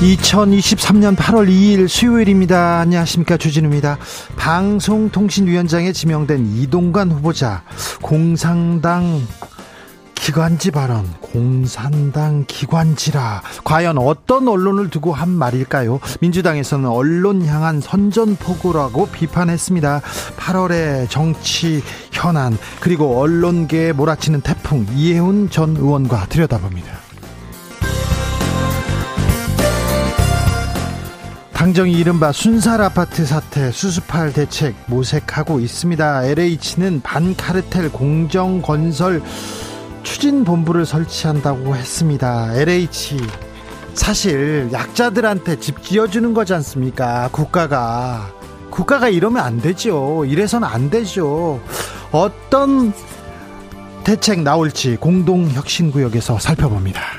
2023년 8월 2일 수요일입니다. 안녕하십니까. 주진우입니다. 방송통신위원장에 지명된 이동관 후보자, 공상당 기관지 발언, 공산당 기관지라. 과연 어떤 언론을 두고 한 말일까요? 민주당에서는 언론 향한 선전포고라고 비판했습니다. 8월의 정치 현안, 그리고 언론계에 몰아치는 태풍, 이해훈 전 의원과 들여다봅니다. 당정이 이른바 순살 아파트 사태 수습할 대책 모색하고 있습니다. LH는 반카르텔 공정 건설 추진 본부를 설치한다고 했습니다. LH 사실 약자들한테 집 지어주는 거지 않습니까? 국가가 국가가 이러면 안 되죠. 이래서는 안 되죠. 어떤 대책 나올지 공동혁신구역에서 살펴봅니다.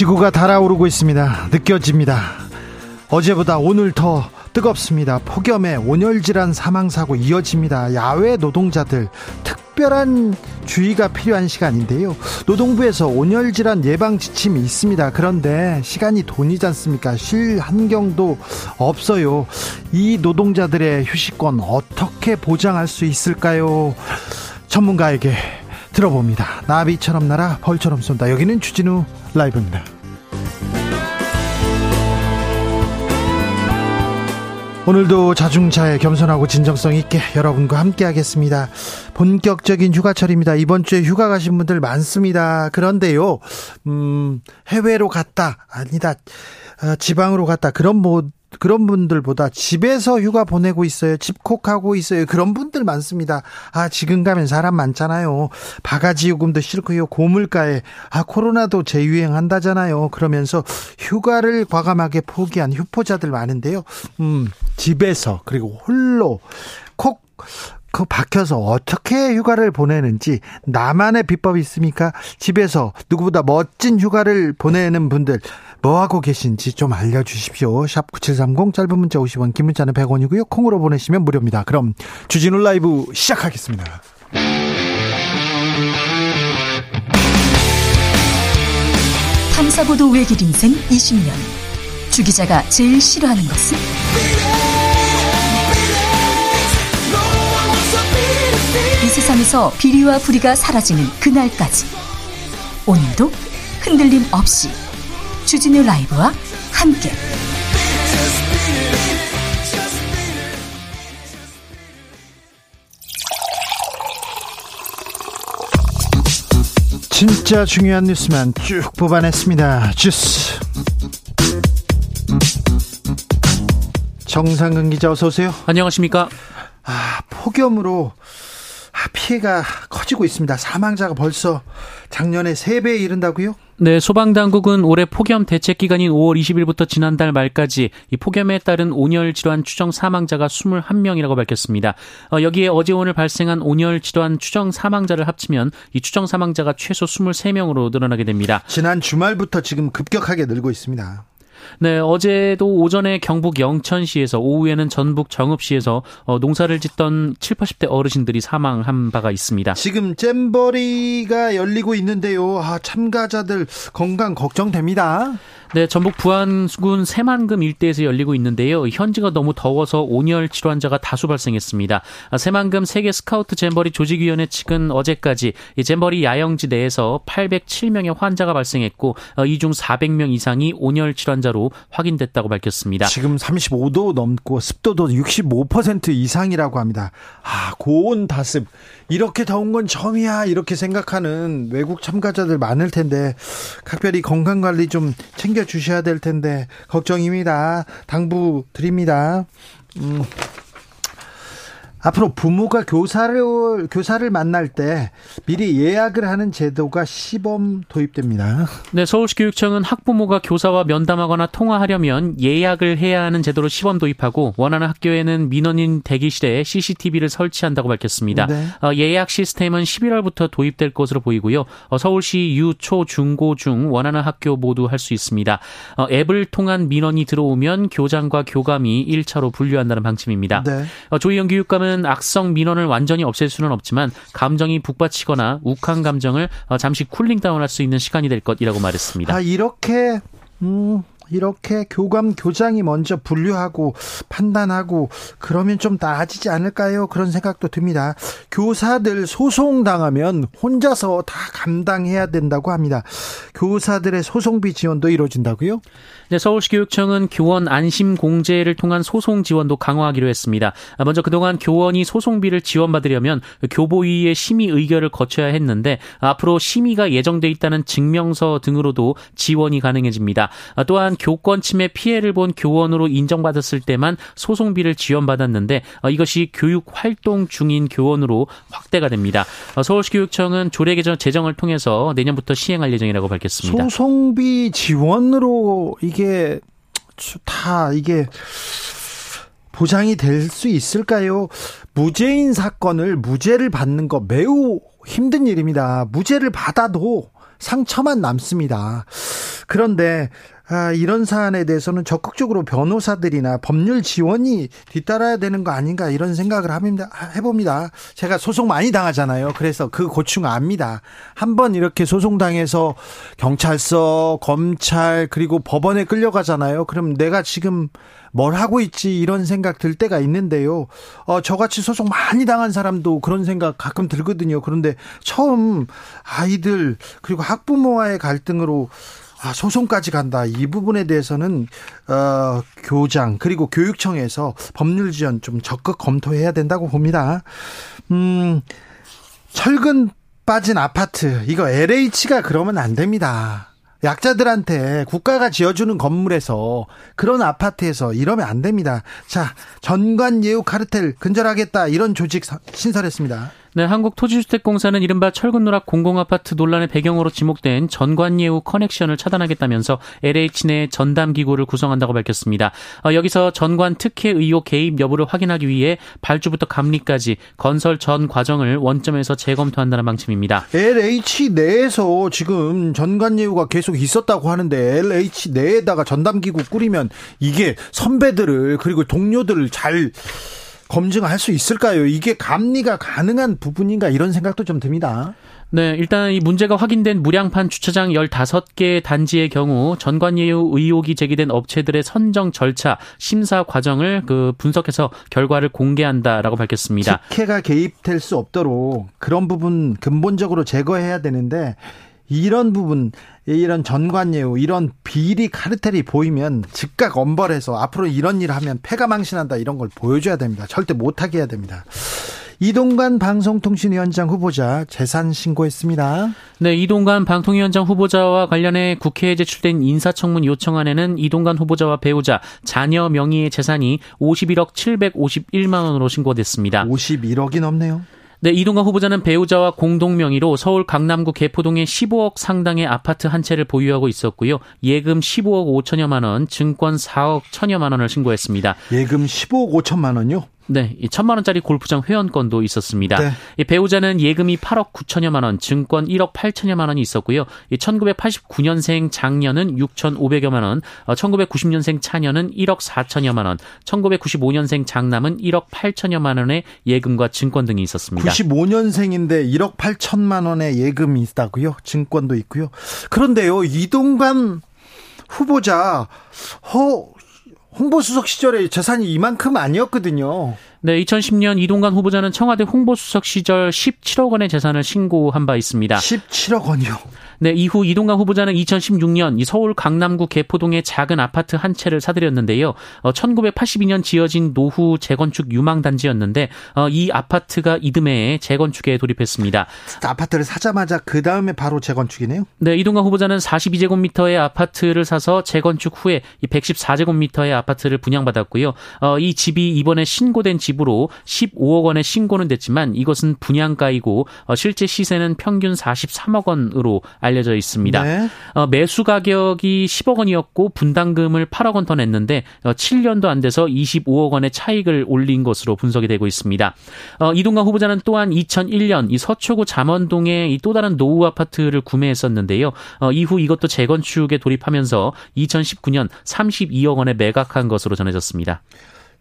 지구가 달아오르고 있습니다. 느껴집니다. 어제보다 오늘 더 뜨겁습니다. 폭염에 온열질환 사망사고 이어집니다. 야외 노동자들 특별한 주의가 필요한 시간인데요. 노동부에서 온열질환 예방 지침이 있습니다. 그런데 시간이 돈이지 않습니까? 쉴 환경도 없어요. 이 노동자들의 휴식권 어떻게 보장할 수 있을까요? 전문가에게 들어봅니다. 나비처럼 날아 벌처럼 쏜다. 여기는 주진우 라이브입니다. 오늘도 자중차에 겸손하고 진정성 있게 여러분과 함께 하겠습니다. 본격적인 휴가철입니다. 이번 주에 휴가 가신 분들 많습니다. 그런데요, 음, 해외로 갔다, 아니다, 어, 지방으로 갔다, 그런 뭐, 그런 분들보다 집에서 휴가 보내고 있어요. 집콕하고 있어요. 그런 분들 많습니다. 아, 지금 가면 사람 많잖아요. 바가지 요금도 싫고요. 고물가에 아, 코로나도 재유행한다잖아요. 그러면서 휴가를 과감하게 포기한 휴포자들 많은데요. 음, 집에서 그리고 홀로 콕 그 박혀서 어떻게 휴가를 보내는지 나만의 비법이 있습니까? 집에서 누구보다 멋진 휴가를 보내는 분들 뭐 하고 계신지 좀 알려주십시오. 샵 9730 짧은 문자 50원 긴 문자는 100원이고요. 콩으로 보내시면 무료입니다. 그럼 주진우 라이브 시작하겠습니다. 탐사보도 외길 인생 20년 주 기자가 제일 싫어하는 것은? 이 세상에서 비리와 부리가 사라지는 그날까지 오늘도 흔들림 없이 주진우 라이브와 함께 진짜 중요한 뉴스만 쭉 뽑아냈습니다. 주스. 정상근 기자 어서 오세요. 안녕하십니까? 아, 폭염으로 아, 피해가 커지고 있습니다. 사망자가 벌써 작년에 3배에 이른다고요? 네, 소방당국은 올해 폭염 대책 기간인 5월 20일부터 지난달 말까지 이 폭염에 따른 온열 질환 추정 사망자가 21명이라고 밝혔습니다. 어, 여기에 어제 오늘 발생한 온열 질환 추정 사망자를 합치면 이 추정 사망자가 최소 23명으로 늘어나게 됩니다. 지난 주말부터 지금 급격하게 늘고 있습니다. 네, 어제도 오전에 경북 영천시에서 오후에는 전북 정읍시에서 어, 농사를 짓던 7, 80대 어르신들이 사망한 바가 있습니다. 지금 잼버리가 열리고 있는데요. 아, 참가자들 건강 걱정됩니다. 네, 전북 부안군 새만금 일대에서 열리고 있는데요. 현지가 너무 더워서 온열 질환자가 다수 발생했습니다. 아, 새만금 세계 스카우트 잼버리 조직위원회 측은 어제까지 이 잼버리 야영지 내에서 807명의 환자가 발생했고 어, 이중 400명 이상이 온열 질환자로 확인됐다고 밝혔습니다. 지금 35도 넘고 습도도 65% 이상이라고 합니다. 아, 고온 다습. 이렇게 더운 건 처음이야. 이렇게 생각하는 외국 참가자들 많을 텐데 각별히 건강 관리 좀 챙겨 주셔야 될 텐데 걱정입니다. 당부 드립니다. 음. 앞으로 부모가 교사를 교사를 만날 때 미리 예약을 하는 제도가 시범 도입됩니다. 네, 서울시 교육청은 학부모가 교사와 면담하거나 통화하려면 예약을 해야 하는 제도로 시범 도입하고 원하는 학교에는 민원인 대기실에 CCTV를 설치한다고 밝혔습니다. 네. 어, 예약 시스템은 11월부터 도입될 것으로 보이고요. 어, 서울시 유, 초, 중, 고, 중 원하는 학교 모두 할 수 있습니다. 어, 앱을 통한 민원이 들어오면 교장과 교감이 1차로 분류한다는 방침입니다. 네. 어, 조희영 교육감은 때는 악성 민원을 완전히 없앨 수는 없지만 감정이 북받치거나 욱한 감정을 어, 잠시 쿨링 다운할 수 있는 시간이 될 것이라고 말했습니다. 아 이렇게 음 이렇게 교감 교장이 먼저 분류하고 판단하고 그러면 좀 나아지지 않을까요? 그런 생각도 듭니다. 교사들 소송 당하면 혼자서 다 감당해야 된다고 합니다. 교사들의 소송비 지원도 이루어진다고요? 네, 서울시 교육청은 교원 안심 공제를 통한 소송 지원도 강화하기로 했습니다. 먼저 그동안 교원이 소송비를 지원받으려면 교보위의 심의 의결을 거쳐야 했는데 앞으로 심의가 예정돼 있다는 증명서 등으로도 지원이 가능해집니다. 또한 교권 침해 피해를 본 교원으로 인정받았을 때만 소송비를 지원받았는데 이것이 교육 활동 중인 교원으로 확대가 됩니다. 서울시 교육청은 조례 개정 제정을 통해서 내년부터 시행할 예정이라고 밝혔습니다. 소송비 지원으로 이게 이게 다 이게 보장이 될 수 있을까요? 무죄인 사건을 무죄를 받는 거 매우 힘든 일입니다. 무죄를 받아도 상처만 남습니다. 그런데 아, 이런 사안에 대해서는 적극적으로 변호사들이나 법률 지원이 뒤따라야 되는 거 아닌가 이런 생각을 합니다. 해봅니다. 제가 소송 많이 당하잖아요. 그래서 그 고충 압니다. 한번 이렇게 소송 당해서 경찰서, 검찰 그리고 법원에 끌려가잖아요. 그럼 내가 지금 뭘 하고 있지 이런 생각 들 때가 있는데요. 어, 저같이 소송 많이 당한 사람도 그런 생각 가끔 들거든요. 그런데 처음 아이들 그리고 학부모와의 갈등으로 아, 소송까지 간다. 이 부분에 대해서는 어, 교장 그리고 교육청에서 법률 지원 좀 적극 검토해야 된다고 봅니다. 음, 철근 빠진 아파트 이거 LH가 그러면 안 됩니다. 약자들한테 국가가 지어주는 건물에서 그런 아파트에서 이러면 안 됩니다. 자, 전관 예우 카르텔 근절하겠다 이런 조직 신설했습니다. 네, 한국토지주택공사는 이른바 철근누락 공공아파트 논란의 배경으로 지목된 전관예우 커넥션을 차단하겠다면서 LH 내 전담기구를 구성한다고 밝혔습니다. 어, 여기서 전관 특혜 의혹 개입 여부를 확인하기 위해 발주부터 감리까지 건설 전 과정을 원점에서 재검토한다는 방침입니다. LH 내에서 지금 전관예우가 계속 있었다고 하는데 LH 내에다가 전담기구 꾸리면 이게 선배들을 그리고 동료들을 잘 검증할 수 있을까요? 이게 감리가 가능한 부분인가 이런 생각도 좀 듭니다. 네, 일단 이 문제가 확인된 무량판 주차장 15개 단지의 경우 전관예우 의혹이 제기된 업체들의 선정 절차, 심사 과정을 그 분석해서 결과를 공개한다라고 밝혔습니다. 특혜가 개입될 수 없도록 그런 부분 근본적으로 제거해야 되는데 이런 부분 이런 전관예우 이런 비리 카르텔이 보이면 즉각 엄벌해서 앞으로 이런 일 하면 패가 망신한다 이런 걸 보여줘야 됩니다. 절대 못하게 해야 됩니다. 이동관 방송통신위원장 후보자 재산 신고했습니다. 네, 이동관 방통위원장 후보자와 관련해 국회에 제출된 인사청문 요청안에는 이동관 후보자와 배우자, 자녀 명의의 재산이 51억 751만 원으로 신고됐습니다. 51억이 넘네요. 네, 이동관 후보자는 배우자와 공동 명의로 서울 강남구 개포동에 15억 상당의 아파트 한 채를 보유하고 있었고요. 예금 15억 5천여만 원, 증권 4억 천여만 원을 신고했습니다. 예금 15억 5천만 원요? 네, 이 천만 원짜리 골프장 회원권도 있었습니다. 네. 이 배우자는 예금이 8억 9천여만 원, 증권 1억 8천여만 원이 있었고요. 이 1989년생 장녀는 6,500여만 원, 1990년생 어, 차녀는 1억 4천여만 원, 1995년생 장남은 1억 8천여만 원의 예금과 증권 등이 있었습니다. 95년생인데 1억 8천만 원의 예금이 있다고요? 증권도 있고요. 그런데요, 이동관 후보자 허 홍보수석 시절에 재산이 이만큼 아니었거든요. 네, 2010년 이동관 후보자는 청와대 홍보수석 시절 17억 원의 재산을 신고한 바 있습니다. 17억 원이요. 네, 이후 이동관 후보자는 2016년 서울 강남구 개포동의 작은 아파트 한 채를 사들였는데요. 어, 1982년 지어진 노후 재건축 유망 단지였는데 어, 이 아파트가 이듬해에 재건축에 돌입했습니다. 아파트를 사자마자 그 다음에 바로 재건축이네요. 네, 이동관 후보자는 42제곱미터의 아파트를 사서 재건축 후에 이 114제곱미터의 아파트를 분양받았고요. 어, 이 집이 이번에 신고된 집 집으로 15억 원의 신고는 됐지만 이것은 분양가이고 어, 실제 시세는 평균 43억 원으로 알려져 있습니다. 네. 어, 매수 가격이 10억 원이었고 분담금을 8억 원 더 냈는데 7년도 안 돼서 25억 원의 차익을 올린 것으로 분석이 되고 있습니다. 이동관 후보자는 또한 2001년 이 서초구 잠원동에 또 다른 노후 아파트를 구매했었는데요. 이후 이것도 재건축에 돌입하면서 2019년 32억 원에 매각한 것으로 전해졌습니다.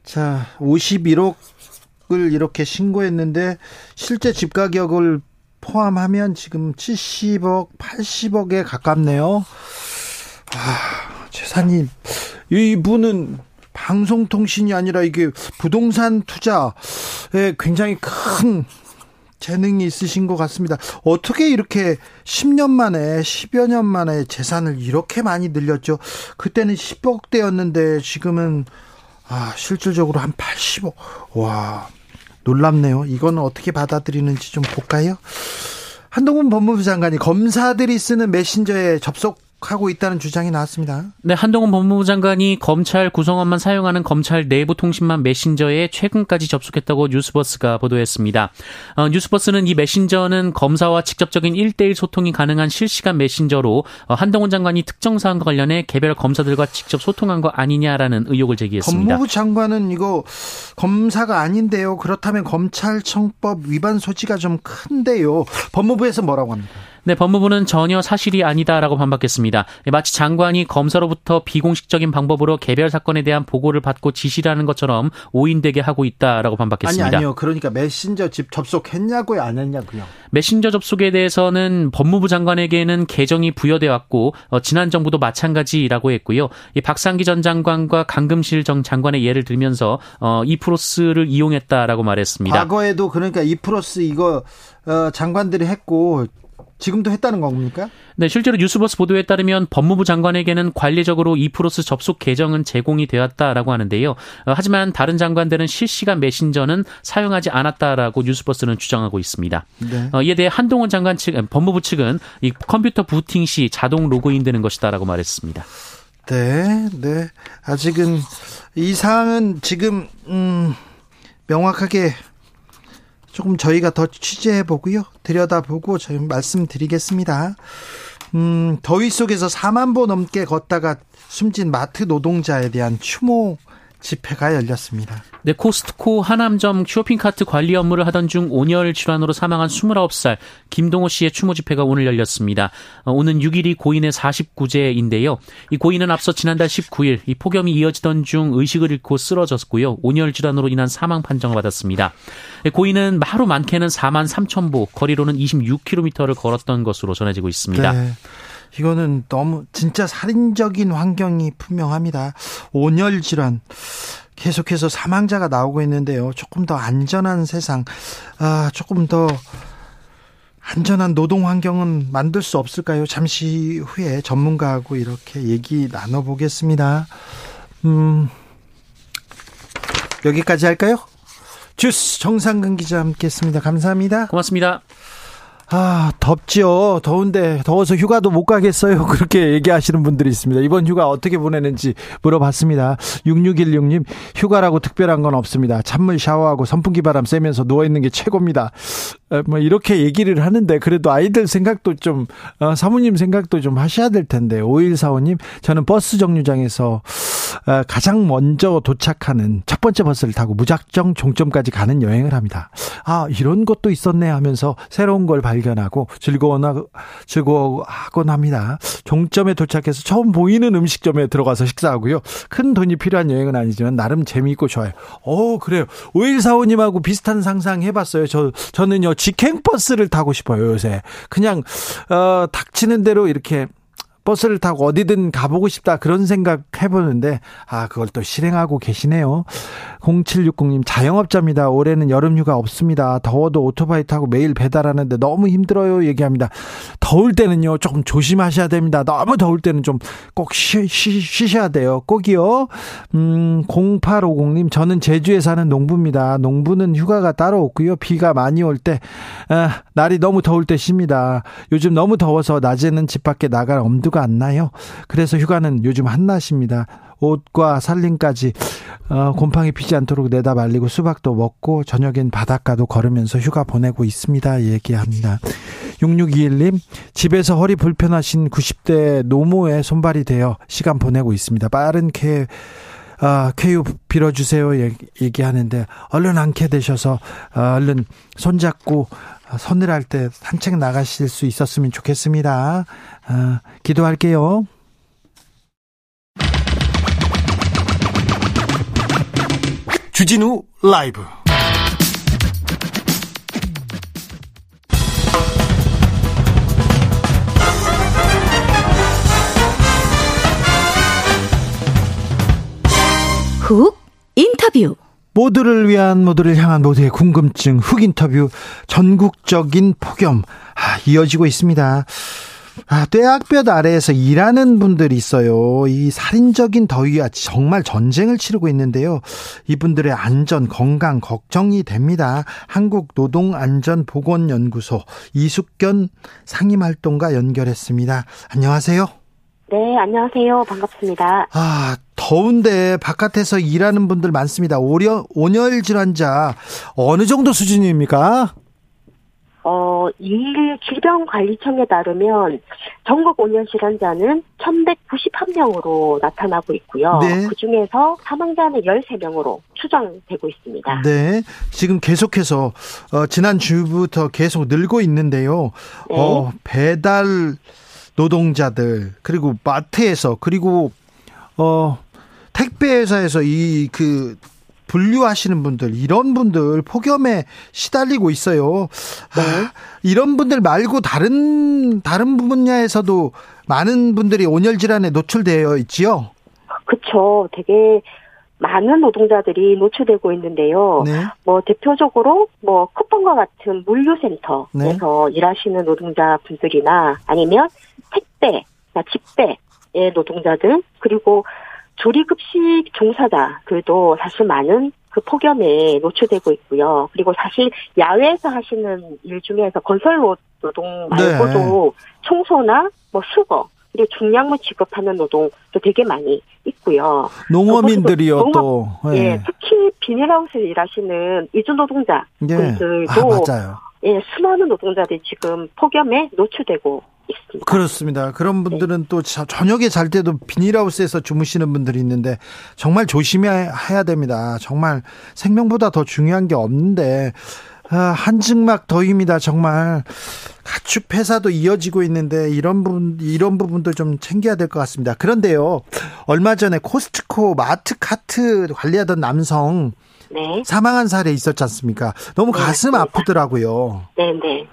자, 51억을 이렇게 신고했는데 실제 집 가격을 포함하면 지금 70억, 80억에 가깝네요. 아, 재산이 이분은 방송통신이 아니라 이게 부동산 투자에 굉장히 큰 재능이 있으신 것 같습니다. 어떻게 이렇게 10년 만에, 10여 년 만에 재산을 이렇게 많이 늘렸죠? 그때는 10억대였는데 지금은, 아, 실질적으로 한 80억. 와, 놀랍네요. 이거는 어떻게 받아들이는지 좀 볼까요? 한동훈 법무부 장관이 검사들이 쓰는 메신저에 접속 하고 있다는 주장이 나왔습니다. 네, 한동훈 법무부 장관이 검찰 구성원만 사용하는 검찰 내부 통신망 메신저에 최근까지 접속했다고 뉴스버스가 보도했습니다. 어, 뉴스버스는 이 메신저는 검사와 직접적인 1대1 소통이 가능한 실시간 메신저로 어, 한동훈 장관이 특정 사안과 관련해 개별 검사들과 직접 소통한 거 아니냐라는 의혹을 제기했습니다. 법무부 장관은 이거 검사가 아닌데요. 그렇다면 검찰청법 위반 소지가 좀 큰데요. 법무부에서 뭐라고 합니까? 네, 법무부는 전혀 사실이 아니다라고 반박했습니다. 마치 장관이 검사로부터 비공식적인 방법으로 개별 사건에 대한 보고를 받고 지시라는 것처럼 오인되게 하고 있다라고 반박했습니다. 아니 아니요. 그러니까 메신저 집 접속했냐고요, 안 했냐고요. 메신저 접속에 대해서는 법무부 장관에게는 계정이 부여돼 왔고 어, 지난 정부도 마찬가지라고 했고요. 이 박상기 전 장관과 강금실 정 장관의 예를 들면서 어, 이프로스를 이용했다라고 말했습니다. 과거에도 그러니까 이프로스 이거 어, 장관들이 했고 지금도 했다는 겁니까? 네, 실제로 뉴스버스 보도에 따르면 법무부 장관에게는 관리적으로 이프로스 접속 계정은 제공이 되었다라고 하는데요. 어, 하지만 다른 장관들은 실시간 메신저는 사용하지 않았다라고 뉴스버스는 주장하고 있습니다. 네. 어, 이에 대해 한동훈 장관 측, 법무부 측은 이 컴퓨터 부팅 시 자동 로그인되는 것이다라고 말했습니다. 네, 네. 아직은 이 사항은 지금 음, 명확하게 조금 저희가 더 취재해 보고요. 들여다보고 저희 말씀드리겠습니다. 음, 더위 속에서 4만 보 넘게 걷다가 숨진 마트 노동자에 대한 추모 집회가 열렸습니다. 네, 코스트코 하남점 쇼핑카트 관리 업무를 하던 중 온열 질환으로 사망한 29살 김동호 씨의 추모 집회가 오늘 열렸습니다. 어, 오는 6일이 고인의 49제인데요. 이 고인은 앞서 지난달 19일 이 폭염이 이어지던 중 의식을 잃고 쓰러졌고요. 온열 질환으로 인한 사망 판정을 받았습니다. 네, 고인은 하루 많게는 4만 3천 보, 거리로는 26km를 걸었던 것으로 전해지고 있습니다. 네. 이거는 너무 진짜 살인적인 환경이 분명합니다. 온열 질환. 계속해서 사망자가 나오고 있는데요. 조금 더 안전한 세상, 아, 조금 더 안전한 노동 환경은 만들 수 없을까요? 잠시 후에 전문가하고 이렇게 얘기 나눠보겠습니다. 음, 여기까지 할까요? 주스 정상근 기자 함께 했습니다. 감사합니다. 고맙습니다. 아, 덥지요. 더운데, 더워서 휴가도 못 가겠어요. 그렇게 얘기하시는 분들이 있습니다. 이번 휴가 어떻게 보내는지 물어봤습니다. 6616님, 휴가라고 특별한 건 없습니다. 찬물 샤워하고 선풍기 바람 쐬면서 누워있는 게 최고입니다. 뭐, 이렇게 얘기를 하는데, 그래도 아이들 생각도 좀, 어, 사모님 생각도 좀 하셔야 될 텐데, 5145님, 저는 버스 정류장에서 어, 가장 먼저 도착하는 첫 번째 버스를 타고 무작정 종점까지 가는 여행을 합니다. 아, 이런 것도 있었네 하면서 새로운 걸 발견하고 즐거워나, 즐거워하곤 합니다. 종점에 도착해서 처음 보이는 음식점에 들어가서 식사하고요. 큰 돈이 필요한 여행은 아니지만 나름 재미있고 좋아요. 어, 그래요. 5145님하고 비슷한 상상 해봤어요. 저, 저는요, 직행버스를 타고 싶어요, 요새. 그냥, 어, 닥치는 대로 이렇게 버스를 타고 어디든 가보고 싶다 그런 생각 해보는데 아 그걸 또 실행하고 계시네요. 0760님 자영업자입니다. 올해는 여름휴가 없습니다. 더워도 오토바이 타고 매일 배달하는데 너무 힘들어요. 얘기합니다. 더울 때는요 조금 조심하셔야 됩니다. 너무 더울 때는 좀 꼭 쉬셔야 돼요. 꼭이요. 음 0850님 저는 제주에 사는 농부입니다. 농부는 휴가가 따로 없고요. 비가 많이 올때 아, 날이 너무 더울 때 쉽니다. 요즘 너무 더워서 낮에는 집 밖에 나갈 엄두가 안 나요. 그래서 휴가는 요즘 한낮입니다. 옷과 살림까지 어, 곰팡이 피지 않도록 내다 말리고 수박도 먹고 저녁엔 바닷가도 걸으면서 휴가 보내고 있습니다. 얘기합니다. 6621님, 집에서 허리 불편하신 90대 노모의 손발이 되어 시간 보내고 있습니다. 빠른 쾌, 아, 쾌유 빌어주세요. 얘기하는데, 얼른 안게 되셔서, 어, 얼른 손잡고, 서늘할 때 산책 나가실 수 있었으면 좋겠습니다. 아, 기도할게요. 주진우 라이브 훅 인터뷰 모두를 위한 모두를 향한 모두의 궁금증 훅 인터뷰 전국적인 폭염 아, 이어지고 있습니다. 아, 떼학볕 아래에서 일하는 분들이 있어요. 이 살인적인 더위와 정말 전쟁을 치르고 있는데요. 이분들의 안전, 건강 걱정이 됩니다. 한국노동안전보건연구소 이숙견 상임활동가 연결했습니다. 안녕하세요. 네, 안녕하세요. 반갑습니다. 아, 더운데 바깥에서 일하는 분들 많습니다. 오려, 온열 질환자 어느 정도 수준입니까? 어, 일 질병관리청에 따르면 전국 온열 질환자는 1191명으로 나타나고 있고요. 네. 그 중에서 사망자는 13명으로 추정되고 있습니다. 네. 지금 계속해서 어, 지난 주부터 계속 늘고 있는데요. 네. 어, 배달 노동자들 그리고 마트에서 그리고 어 택배 회사에서 이 그 분류하시는 분들 이런 분들 폭염에 시달리고 있어요. 네. 아, 이런 분들 말고 다른 다른 분야에서도 많은 분들이 온열 질환에 노출되어 있지요. 그렇죠. 되게 많은 노동자들이 노출되고 있는데요. 네. 뭐 대표적으로 뭐 쿠폰과 같은 물류센터에서 네. 일하시는 노동자 분들이나 아니면 택배, 집배 의 노동자들 그리고 조리급식 종사자들도 사실 많은 그 폭염에 노출되고 있고요. 그리고 사실 야외에서 하시는 일 중에서 건설 노동 말고도 네. 청소나 뭐 수거 그리고 중량물 취급하는 노동도 되게 많이 있고요. 농어민들이요 농업, 또 예. 예, 특히 비닐하우스에 일하시는 이주 노동자 예. 분들도 아, 예, 수많은 노동자들이 지금 폭염에 노출되고 있습니다. 그렇습니다. 그런 네. 분들은 네. 또 저녁에 잘 때도 비닐하우스에서 주무시는 분들이 있는데 정말 조심해야 됩니다. 정말 생명보다 더 중요한 게 없는데 아, 한증막 더위입니다. 정말 가축 폐사도 이어지고 있는데 이런 부분 이런 부분도 좀 챙겨야 될 것 같습니다. 그런데요, 얼마 전에 코스트코 마트 카트 관리하던 남성 네. 사망한 사례 있었지 않습니까? 너무 네, 가슴 맞습니다. 아프더라고요. 네, 네.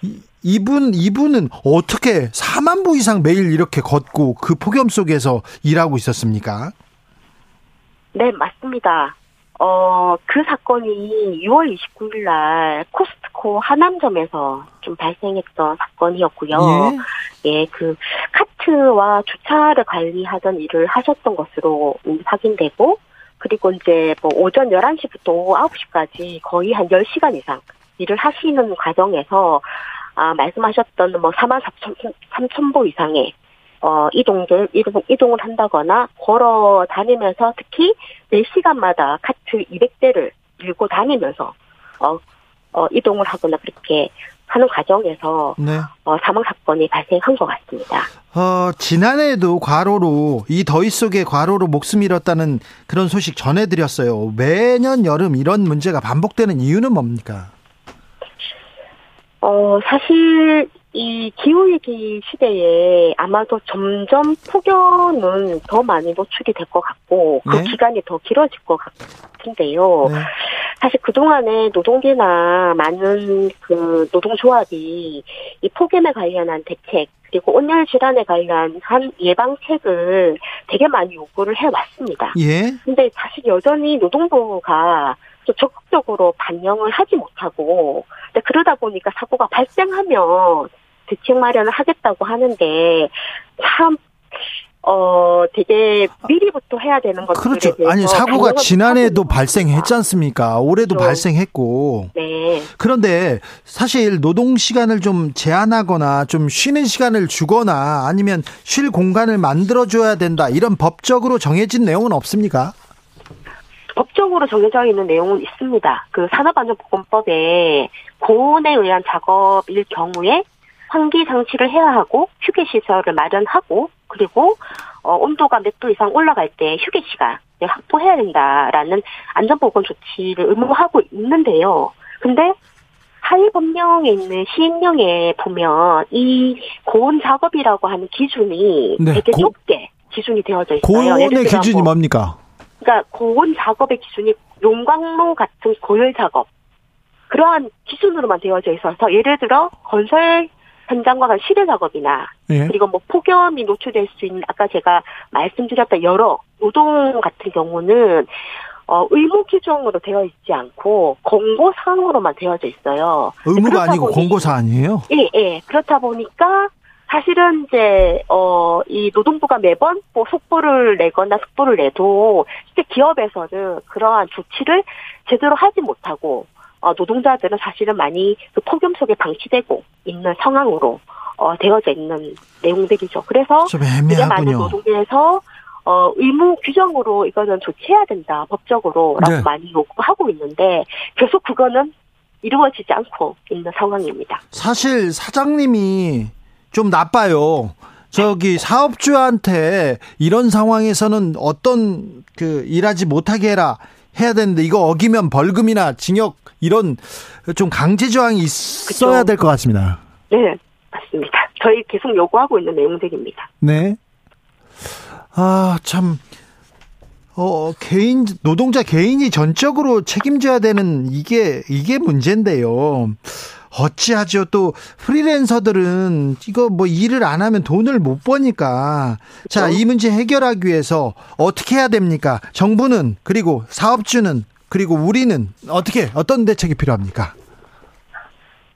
이, 이분 이분은 어떻게 4만 보 이상 매일 이렇게 걷고 그 폭염 속에서 일하고 있었습니까? 네, 맞습니다. 어, 그 사건이 6월 29일 날 코스트코 하남점에서 좀 발생했던 사건이었고요. 예, 예 그 카트와 주차를 관리하던 일을 하셨던 것으로 확인되고, 그리고 이제 뭐 오전 11시부터 오후 9시까지 거의 한 10시간 이상 일을 하시는 과정에서 아, 말씀하셨던 뭐 4만 4천, 3천 보 이상의 어, 이동들, 이동, 이동을 한다거나 걸어 다니면서 특히 4시간마다 카트 200대를 밀고 다니면서 어, 어, 이동을 하거나 그렇게 하는 과정에서 네. 어, 사망 사건이 발생한 것 같습니다. 어, 지난해에도 과로로 이 더위 속에 과로로 목숨 잃었다는 그런 소식 전해드렸어요. 매년 여름 이런 문제가 반복되는 이유는 뭡니까? 어, 사실 이 기후위기 시대에 아마도 점점 폭염은 더 많이 노출이 될 것 같고 그 네? 기간이 더 길어질 것 같은데요. 네. 사실 그동안에 노동계나 많은 그 노동조합이 이 폭염에 관련한 대책 그리고 온열 질환에 관련한 예방책을 되게 많이 요구를 해왔습니다. 예. 근데 사실 여전히 노동부가 또 적극적으로 반영을 하지 못하고 그러다 보니까 사고가 발생하면 대책 마련을 하겠다고 하는데 참 어 되게 미리부터 해야 되는 것들에 그렇죠. 아니 사고가 지난해도 못하고 발생했지 않습니까? 올해도 그렇죠. 발생했고. 네. 그런데 사실 노동 시간을 좀 제한하거나 좀 쉬는 시간을 주거나 아니면 쉴 공간을 만들어 줘야 된다. 이런 법적으로 정해진 내용은 없습니까? 법적으로 정해져 있는 내용은 있습니다. 그 산업안전보건법에 고온에 의한 작업일 경우에 환기 장치를 해야 하고 휴게 시설을 마련하고 그리고 어, 온도가 몇 도 이상 올라갈 때 휴게 시간 확보해야 된다라는 안전보건 조치를 의무하고 있는데요. 근데 하위 법령에 있는 시행령에 보면 이 고온 작업이라고 하는 기준이 네, 되게 고- 좁게 기준이 되어져 있어요. 고온의 기준이 뭐 뭡니까? 그러니까 고온 작업의 기준이 용광로 같은 고열 작업 그러한 기준으로만 되어져 있어서 예를 들어 건설 현장과 같은 실외 작업이나 예. 그리고 뭐 폭염이 노출될 수 있는 아까 제가 말씀드렸던 여러 노동 같은 경우는 어, 의무 규정으로 되어 있지 않고 공고 사항으로만 되어져 있어요. 의무가 아니고 공고 사안이에요. 예, 예. 그렇다 보니까 사실은 이제 어 이 노동부가 매번 뭐 속보를 내거나 속보를 내도 실제 기업에서는 그러한 조치를 제대로 하지 못하고 어 노동자들은 사실은 많이 그 폭염 속에 방치되고 있는 상황으로 어 되어져 있는 내용들이죠. 그래서 좀 되게 많은 애매하군요. 노동계에서 어, 의무 규정으로 이거는 조치해야 된다, 법적으로 라고 네. 많이 요구하고 있는데, 계속 그거는 이루어지지 않고 있는 상황입니다. 사실 사장님이 좀 나빠요. 저기 사업주한테 이런 상황에서는 어떤 그 일하지 못하게 해라 해야 되는데 이거 어기면 벌금이나 징역 이런 좀 강제 조항이 있어야. 될 것 같습니다. 네, 맞습니다. 저희 계속 요구하고 있는 내용들입니다. 네. 아, 참. 어, 개인, 노동자 개인이 전적으로 책임져야 되는 이게, 이게 문제인데요. 어찌하죠? 또, 프리랜서들은 이거 뭐 일을 안 하면 돈을 못 버니까. 자, 이 문제 해결하기 위해서 어떻게 해야 됩니까? 정부는, 그리고 사업주는, 그리고 우리는 어떻게, 어떤 대책이 필요합니까?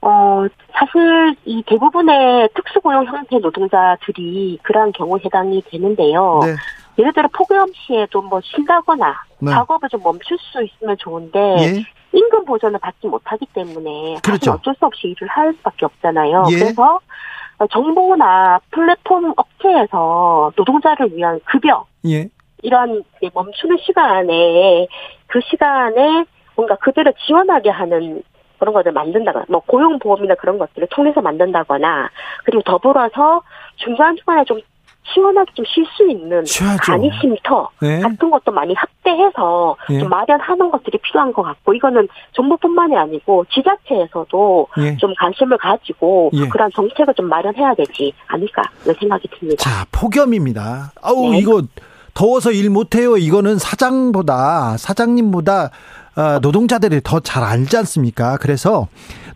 어, 사실 이 대부분의 특수고용 형태 노동자들이 그러한 경우에 해당이 되는데요. 네. 예를 들어 폭염 시에도 뭐 쉰다거나 네. 작업을 좀 멈출 수 있으면 좋은데 예. 임금 보전을 받지 못하기 때문에 그렇죠. 어쩔 수 없이 일을 할 수밖에 없잖아요. 예. 그래서 정부나 플랫폼 업체에서 노동자를 위한 급여 예. 이런 멈추는 시간에 그 시간에 뭔가 그들을 지원하게 하는 그런 것을 만든다거나 뭐 고용보험이나 그런 것들을 통해서 만든다거나 그리고 더불어서 중간중간에 좀 시원하게 좀 쉴 수 있는 쉬어야죠. 간이 쉼터 네. 같은 것도 많이 확대해서 예. 좀 마련하는 것들이 필요한 것 같고 이거는 정부뿐만이 아니고 지자체에서도 예. 좀 관심을 가지고 예. 그런 정책을 좀 마련해야 되지 않을까 이런 생각이 듭니다. 자, 폭염입니다. 아우, 네. 이거 더워서 일 못해요. 이거는 사장보다, 사장님보다 어, 노동자들이 더 잘 알지 않습니까? 그래서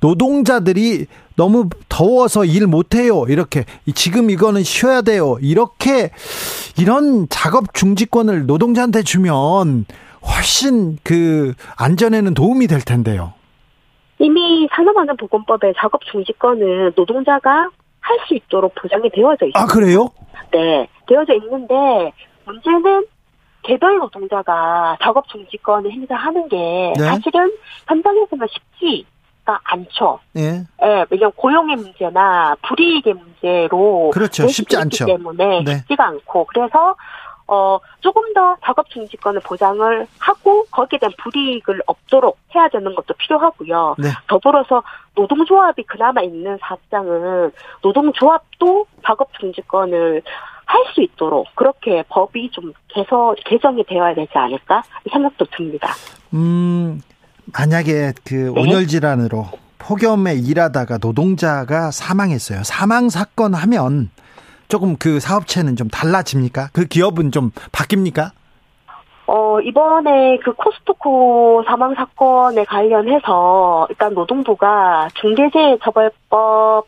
노동자들이 너무 더워서 일 못해요. 이렇게. 지금 이거는 쉬어야 돼요. 이렇게, 이런 작업 중지권을 노동자한테 주면 훨씬 그 안전에는 도움이 될 텐데요. 이미 산업안전보건법에 작업 중지권은 노동자가 할 수 있도록 보장이 되어져 있습니다. 아, 그래요? 네, 되어져 있는데 문제는 개별 노동자가 작업 중지권을 행사하는 게 네. 사실은 현장에서는 쉽지 가 않죠. 예. 예, 왜냐면 고용의 문제나 불이익의 문제로 그렇죠. 될 쉽지 않죠. 때문에 네. 쉽지가 않고 그래서 어 조금 더 작업 중지권을 보장을 하고 거기에 대한 불이익을 없도록 해야 되는 것도 필요하고요. 네. 더불어서 노동조합이 그나마 있는 사업장은 노동조합도 작업 중지권을 할수 있도록 그렇게 법이 좀 개서 개정이 되어야 되지 않을까 이 생각도 듭니다. 음, 만약에 그 네. 온열 질환으로 폭염에 일하다가 노동자가 사망했어요. 사망 사건 하면 조금 그 사업체는 좀 달라집니까? 그 기업은 좀 바뀝니까? 어, 이번에 그 코스트코 사망 사건에 관련해서 일단 노동부가 중대재해처벌법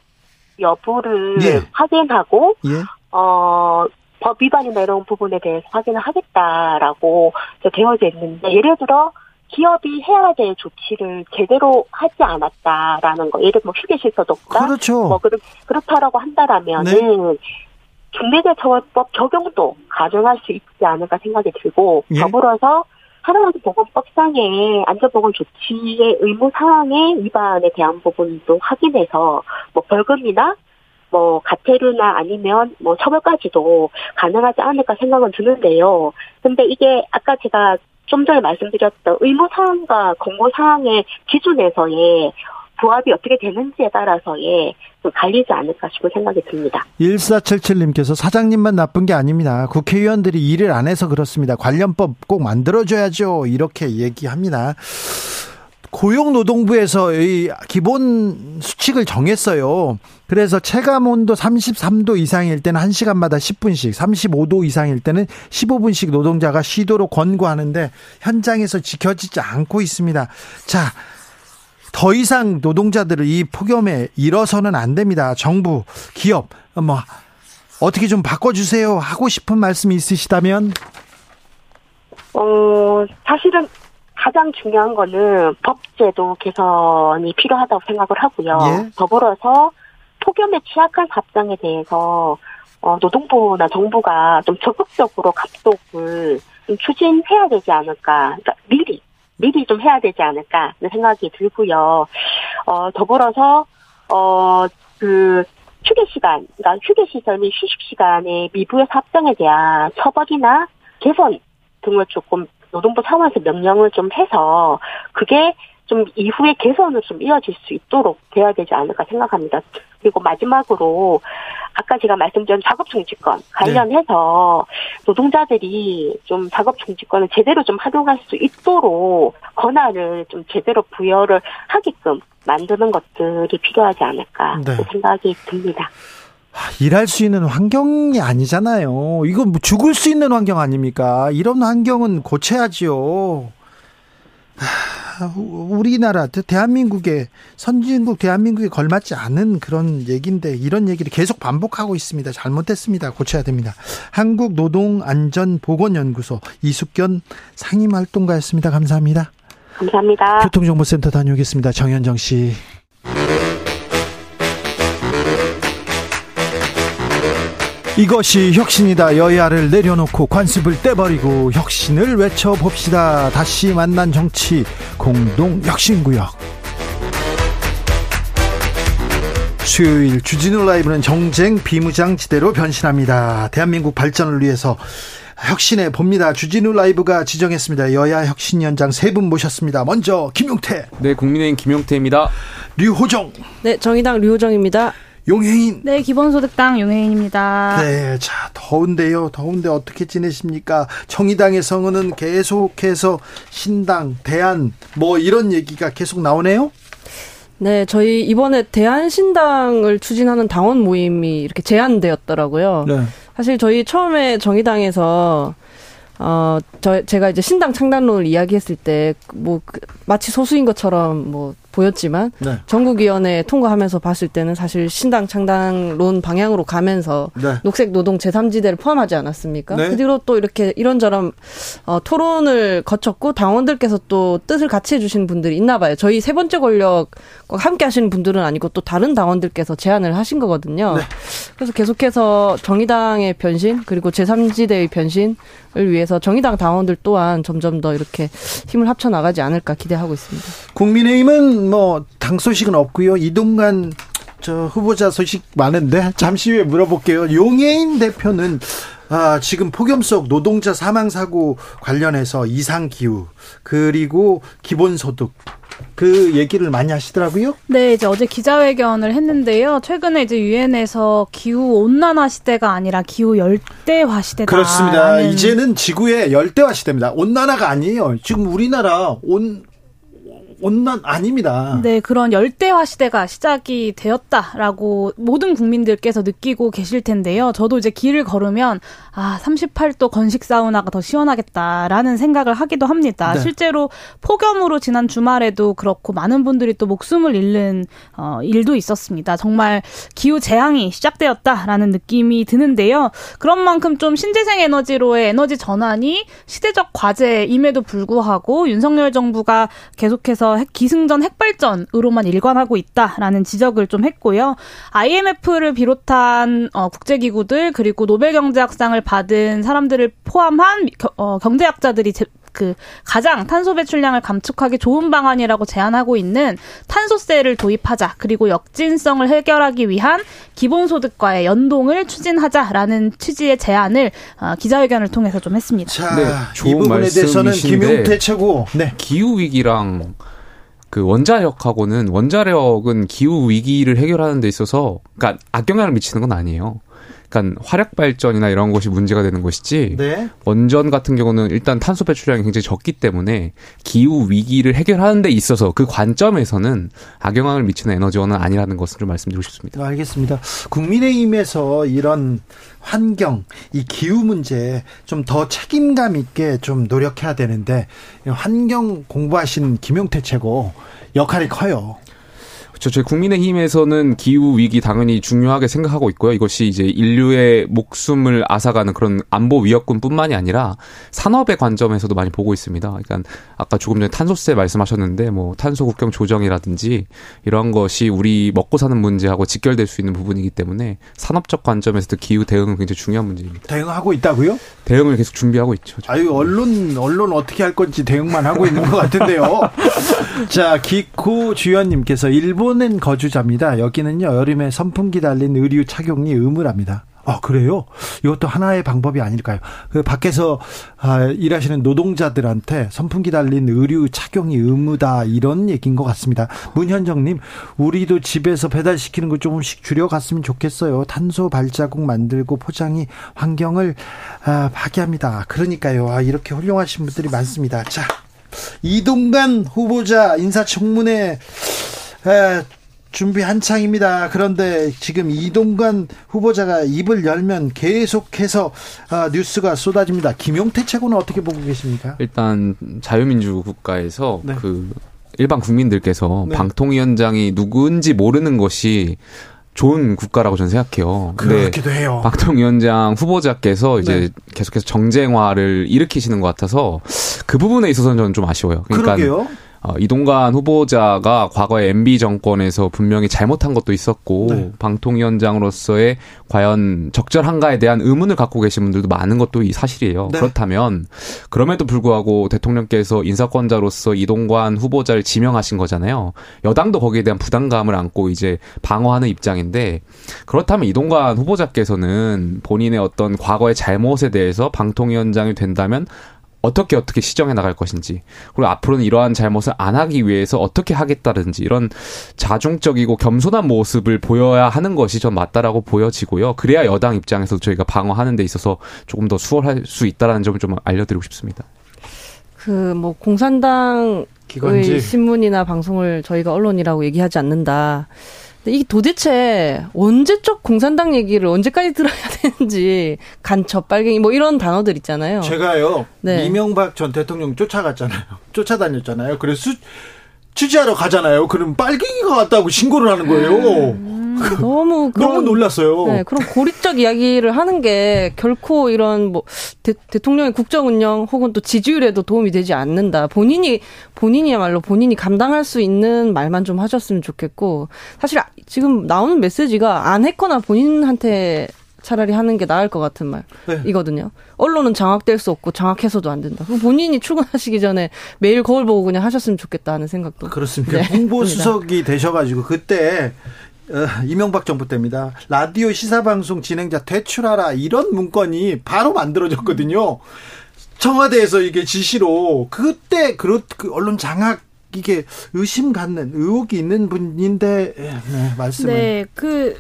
여부를 예. 확인하고, 예. 어, 법 위반이나 이런 부분에 대해서 확인을 하겠다라고 되어져 있는데, 예를 들어, 기업이 해야 될 조치를 제대로 하지 않았다라는 거, 예를 들어 뭐 휴게 실서도 없다? 그렇죠. 뭐, 그렇, 그렇다라고 한다라면은, 중대재해처벌법 적용도 가능할 수 있지 않을까 생각이 들고 예? 더불어서 산업안전보건법상의 안전보건 조치의 의무 사항의 위반에 대한 부분도 확인해서 뭐 벌금이나 뭐 가태료나 아니면 뭐 처벌까지도 가능하지 않을까 생각은 드는데요. 근데 이게 아까 제가 좀 전에 말씀드렸던 의무 사항과 권고 사항의 기준에서의 부합이 어떻게 되는지에 따라서의 좀 갈리지 않을까 싶은 생각이 듭니다. 1477님께서 사장님만 나쁜 게 아닙니다. 국회의원들이 일을 안 해서 그렇습니다. 관련법 꼭 만들어줘야죠. 이렇게 얘기합니다. 고용노동부에서 이 기본 수칙을 정했어요. 그래서 체감 온도 33도 이상일 때는 1시간마다 10분씩, 35도 이상일 때는 15분씩 노동자가 쉬도록 권고하는데 현장에서 지켜지지 않고 있습니다. 자, 더 이상 노동자들을 이 폭염에 일어서는 안 됩니다. 정부, 기업, 뭐 어떻게 좀 바꿔주세요. 하고 싶은 말씀이 있으시다면 어, 사실은 가장 중요한 거는 법제도 개선이 필요하다고 생각을 하고요. 예. 더불어서 폭염에 취약한 사업장에 대해서 어, 노동부나 정부가 좀 적극적으로 감독을 좀 추진해야 되지 않을까. 그러니까 미리 미리 좀 해야 되지 않을까 생각이 들고요. 어, 더불어서 어, 그 휴게 시간, 그러니까 휴게 시설 및 휴식 시간의 미부의 사업장에 대한 처벌이나 개선 등을 조금 노동부 차원에서 명령을 좀 해서 그게 좀 이후에 개선을 좀 이어질 수 있도록 돼야 되지 않을까 생각합니다. 그리고 마지막으로 아까 제가 말씀드린 작업 중지권 관련해서 노동자들이 좀 작업 중지권을 제대로 좀 활용할 수 있도록 권한을 좀 제대로 부여를 하게끔 만드는 것들이 필요하지 않을까 네. 생각이 듭니다. 일할 수 있는 환경이 아니잖아요. 이거 뭐 죽을 수 있는 환경 아닙니까? 이런 환경은 고쳐야지요. 하, 우리나라 대한민국의 선진국 대한민국에 걸맞지 않은 그런 얘기인데 이런 얘기를 계속 반복하고 있습니다. 잘못됐습니다. 고쳐야 됩니다. 한국 노동 안전 보건 연구소 이숙견 상임 활동가였습니다. 감사합니다. 감사합니다. 교통정보센터 다녀오겠습니다. 정현정 씨. 이것이 혁신이다. 여야를 내려놓고 관습을 떼버리고 혁신을 외쳐봅시다. 다시 만난 정치 공동 혁신구역. 수요일 주진우 라이브는 정쟁 비무장지대로 변신합니다. 대한민국 발전을 위해서 혁신해 봅니다. 주진우 라이브가 지정했습니다. 여야 혁신위원장 세 분 모셨습니다. 먼저 김용태, 네, 국민의힘 김용태입니다. 류호정, 네, 정의당 류호정입니다. 용혜인. 네, 기본소득당 용혜인입니다. 네, 자 더운데요. 더운데 어떻게 지내십니까? 정의당의 성은은 계속해서 신당, 대안 뭐 이런 얘기가 계속 나오네요. 네, 저희 이번에 대한신당을 추진하는 당원 모임이 이렇게 제안되었더라고요. 네. 사실 저희 처음에 정의당에서 어, 저, 제가 이제 신당 창단론을 이야기했을 때, 뭐, 그, 마치 소수인 것처럼 뭐, 보였지만, 네. 전국위원회 통과하면서 봤을 때는 사실 신당 창당론 방향으로 가면서, 네. 녹색 노동 제3지대를 포함하지 않았습니까? 네. 그 뒤로 또 이렇게 이런저런, 어, 토론을 거쳤고, 당원들께서 또 뜻을 같이 해주신 분들이 있나 봐요. 저희 세 번째 권력과 함께 하시는 분들은 아니고 또 다른 당원들께서 제안을 하신 거거든요. 네. 그래서 계속해서 정의당의 변신, 그리고 제3지대의 변신을 위해서 정의당 당원들 또한 점점 더 이렇게 힘을 합쳐 나가지 않을까 기대하고 있습니다. 국민의힘은 뭐 당 소식은 없고요. 이동관 저 후보자 소식 많은데 잠시 후에 물어볼게요. 용해인 대표는 아, 지금 폭염 속 노동자 사망 사고 관련해서 이상 기후 그리고 기본 소득 그 얘기를 많이 하시더라고요. 네, 이제 어제 기자회견을 했는데요. 최근에 이제 유엔에서 기후 온난화 시대가 아니라 기후 열대화 시대다. 그렇습니다. 이제는 지구의 열대화 시대입니다. 온난화가 아니에요. 지금 우리나라 온 온난 아닙니다. 네, 그런 열대화 시대가 시작이 되었다라고 모든 국민들께서 느끼고 계실 텐데요. 저도 이제 길을 걸으면 아, 38도 건식 사우나가 더 시원하겠다라는 생각을 하기도 합니다. 네. 실제로 폭염으로 지난 주말에도 그렇고 많은 분들이 또 목숨을 잃는 어, 일도 있었습니다. 정말 기후 재앙이 시작되었다라는 느낌이 드는데요. 그런 만큼 좀 신재생 에너지로의 에너지 전환이 시대적 과제임에도 불구하고 윤석열 정부가 계속해서 대해서 핵, 기승전 핵발전으로만 일관하고 있다라는 지적을 좀 했고요. IMF를 비롯한 어, 국제기구들 그리고 노벨 경제학상을 받은 사람들을 포함한 겨, 어, 경제학자들이 제, 그 가장 탄소 배출량을 감축하기 좋은 방안이라고 제안하고 있는 탄소세를 도입하자 그리고 역진성을 해결하기 위한 기본소득과의 연동을 추진하자라는 취지의 제안을 어, 기자회견을 통해서 좀 했습니다. 자, 네, 이 좋은 부분에 대해서는 김용태 최고. 네. 기후 위기랑 그 원자력하고는 원자력은 기후 위기를 해결하는 데 있어서 그러니까 악영향을 미치는 건 아니에요. 그러니까 화력 발전이나 이런 것이 문제가 되는 것이지 네. 원전 같은 경우는 일단 탄소 배출량이 굉장히 적기 때문에 기후 위기를 해결하는 데 있어서 그 관점에서는 악영향을 미치는 에너지원은 아니라는 것을 좀 말씀드리고 싶습니다. 알겠습니다. 국민의힘에서 이런 환경, 이 기후 문제 좀 더 책임감 있게 좀 노력해야 되는데 환경 공부하신 김용태 최고 역할이 커요. 그렇죠. 저희 국민의힘에서는 기후 위기 당연히 중요하게 생각하고 있고요. 이것이 이제 인류의 목숨을 앗아가는 그런 안보 위협군뿐만이 아니라 산업의 관점에서도 많이 보고 있습니다. 그러니까 아까 조금 전에 탄소세 말씀하셨는데 뭐 탄소 국경 조정이라든지 이런 것이 우리 먹고 사는 문제하고 직결될 수 있는 부분이기 때문에 산업적 관점에서도 기후 대응은 굉장히 중요한 문제입니다. 대응하고 있다고요? 대응을 계속 준비하고 있죠. 아유 언론 언론 어떻게 할 건지 대응만 하고 있는 것 같은데요. 자 기코 주연님께서 일본 은 거주자입니다. 여기는요 여름에 선풍기 달린 의류 착용이 의무랍니다. 아 그래요? 이것도 하나의 방법이 아닐까요? 그 밖에서 아, 일하시는 노동자들한테 선풍기 달린 의류 착용이 의무다 이런 얘기인 것 같습니다. 문현정님, 우리도 집에서 배달 시키는 거 조금씩 줄여갔으면 좋겠어요. 탄소 발자국 만들고 포장이 환경을 아, 파괴합니다. 그러니까요. 아, 이렇게 훌륭하신 분들이 많습니다. 자, 이동관 후보자 인사청문회 에, 준비 한창입니다. 그런데 지금 이동관 후보자가 입을 열면 계속해서 아, 뉴스가 쏟아집니다. 김용태 최고는 어떻게 보고 계십니까? 일단 자유민주 국가에서 네. 그 일반 국민들께서 네. 방통위원장이 누구인지 모르는 것이 좋은 국가라고 저는 생각해요. 그렇기도 해요. 방통위원장 후보자께서 이제 네. 계속해서 정쟁화를 일으키시는 것 같아서 그 부분에 있어서는 저는 좀 아쉬워요. 그러니까 그러게요. 어, 이동관 후보자가 과거에 MB 정권에서 분명히 잘못한 것도 있었고 네. 방통위원장으로서의 과연 적절한가에 대한 의문을 갖고 계신 분들도 많은 것도 이 사실이에요. 네. 그렇다면 그럼에도 불구하고 대통령께서 인사권자로서 이동관 후보자를 지명하신 거잖아요. 여당도 거기에 대한 부담감을 안고 이제 방어하는 입장인데 그렇다면 이동관 후보자께서는 본인의 어떤 과거의 잘못에 대해서 방통위원장이 된다면 어떻게 어떻게 시정해 나갈 것인지 그리고 앞으로는 이러한 잘못을 안 하기 위해서 어떻게 하겠다든지 이런 자중적이고 겸손한 모습을 보여야 하는 것이 전 맞다라고 보여지고요. 그래야 여당 입장에서 저희가 방어하는 데 있어서 조금 더 수월할 수 있다라는 점을 좀 알려드리고 싶습니다. 그 뭐 공산당의 기관지. 신문이나 방송을 저희가 언론이라고 얘기하지 않는다. 이게 도대체 언제적 공산당 얘기를 언제까지 들어야 되는지 간첩, 빨갱이 뭐 이런 단어들 있잖아요. 제가요 네. 이명박 전 대통령 쫓아갔잖아요. 쫓아다녔잖아요. 그래서 수, 취재하러 가잖아요. 그럼 빨갱이가 왔다고 신고를 하는 거예요. 너무 그런, 너무 놀랐어요. 네, 그런 고립적 이야기를 하는 게 결코 이런 뭐 대, 대통령의 국정 운영 혹은 또 지지율에도 도움이 되지 않는다. 본인이 본인이야말로 본인이 감당할 수 있는 말만 좀 하셨으면 좋겠고 사실 아- 지금 나오는 메시지가 안 했거나 본인한테 차라리 하는 게 나을 것 같은 네. 말이거든요. 언론은 장악될 수 없고 장악해서도 안 된다. 본인이 출근하시기 전에 매일 거울 보고 그냥 하셨으면 좋겠다 하는 생각도. 그렇습니다. 네, 홍보 수석이 되셔가지고 그때 어, 이명박 정부 때입니다. 라디오 시사방송 진행자 퇴출하라 이런 문건이 바로 만들어졌거든요. 청와대에서 이게 지시로 그때 그렇 그 언론 장악 이게 의심 갖는 의혹이 있는 분인데 예, 네, 말씀을 네, 그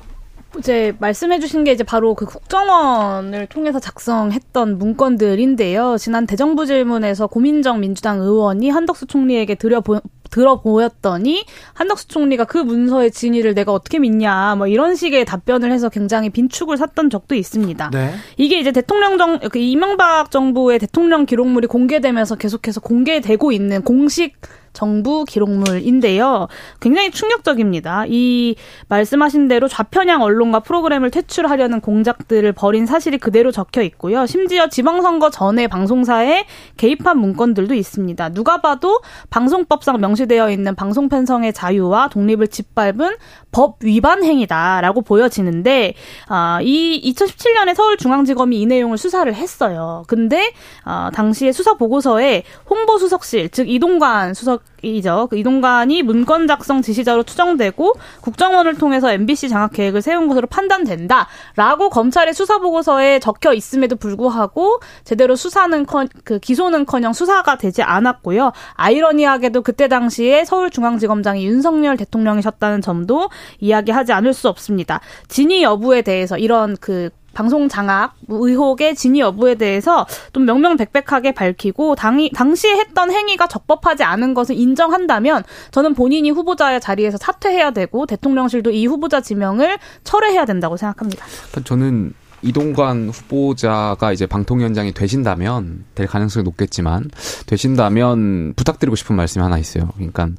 이제 말씀해주신 게 이제 바로 그 국정원을 통해서 작성했던 문건들인데요. 지난 대정부 질문에서 고민정 민주당 의원이 한덕수 총리에게 들여보, 들어보였더니 한덕수 총리가 그 문서의 진위를 내가 어떻게 믿냐 뭐 이런 식의 답변을 해서 굉장히 빈축을 샀던 적도 있습니다. 네. 이게 이제 대통령 정, 그 이명박 정부의 대통령 기록물이 공개되면서 계속해서 공개되고 있는 공식 정부 기록물인데요. 굉장히 충격적입니다. 이 말씀하신 대로 좌편향 언론과 프로그램을 퇴출하려는 공작들을 벌인 사실이 그대로 적혀 있고요. 심지어 지방선거 전에 방송사에 개입한 문건들도 있습니다. 누가 봐도 방송법상 명시되어 있는 방송 편성의 자유와 독립을 짓밟은 법 위반 행위다라고 보여지는데 아, 이 2017년에 서울중앙지검이 이 내용을 수사를 했어요. 근데 아, 당시에 수사 보고서에 홍보수석실 즉 이동관 수석이죠. 그 이동관이 문건 작성 지시자로 추정되고 국정원을 통해서 MBC 장악 계획을 세운 것으로 판단된다라고 검찰의 수사 보고서에 적혀 있음에도 불구하고 제대로 수사는 커, 그 기소는커녕 수사가 되지 않았고요. 아이러니하게도 그때 당시에 서울중앙지검장이 윤석열 대통령이셨다는 점도 이야기하지 않을 수 없습니다. 진위 여부에 대해서 이런 그 방송 장악 의혹의 진위 여부에 대해서 좀 명명백백하게 밝히고 당이 당시에 했던 행위가 적법하지 않은 것을 인정한다면 저는 본인이 후보자의 자리에서 사퇴해야 되고 대통령실도 이 후보자 지명을 철회해야 된다고 생각합니다. 저는 이동관 후보자가 이제 방통위원장이 되신다면 될 가능성이 높겠지만 되신다면 부탁드리고 싶은 말씀이 하나 있어요. 그러니까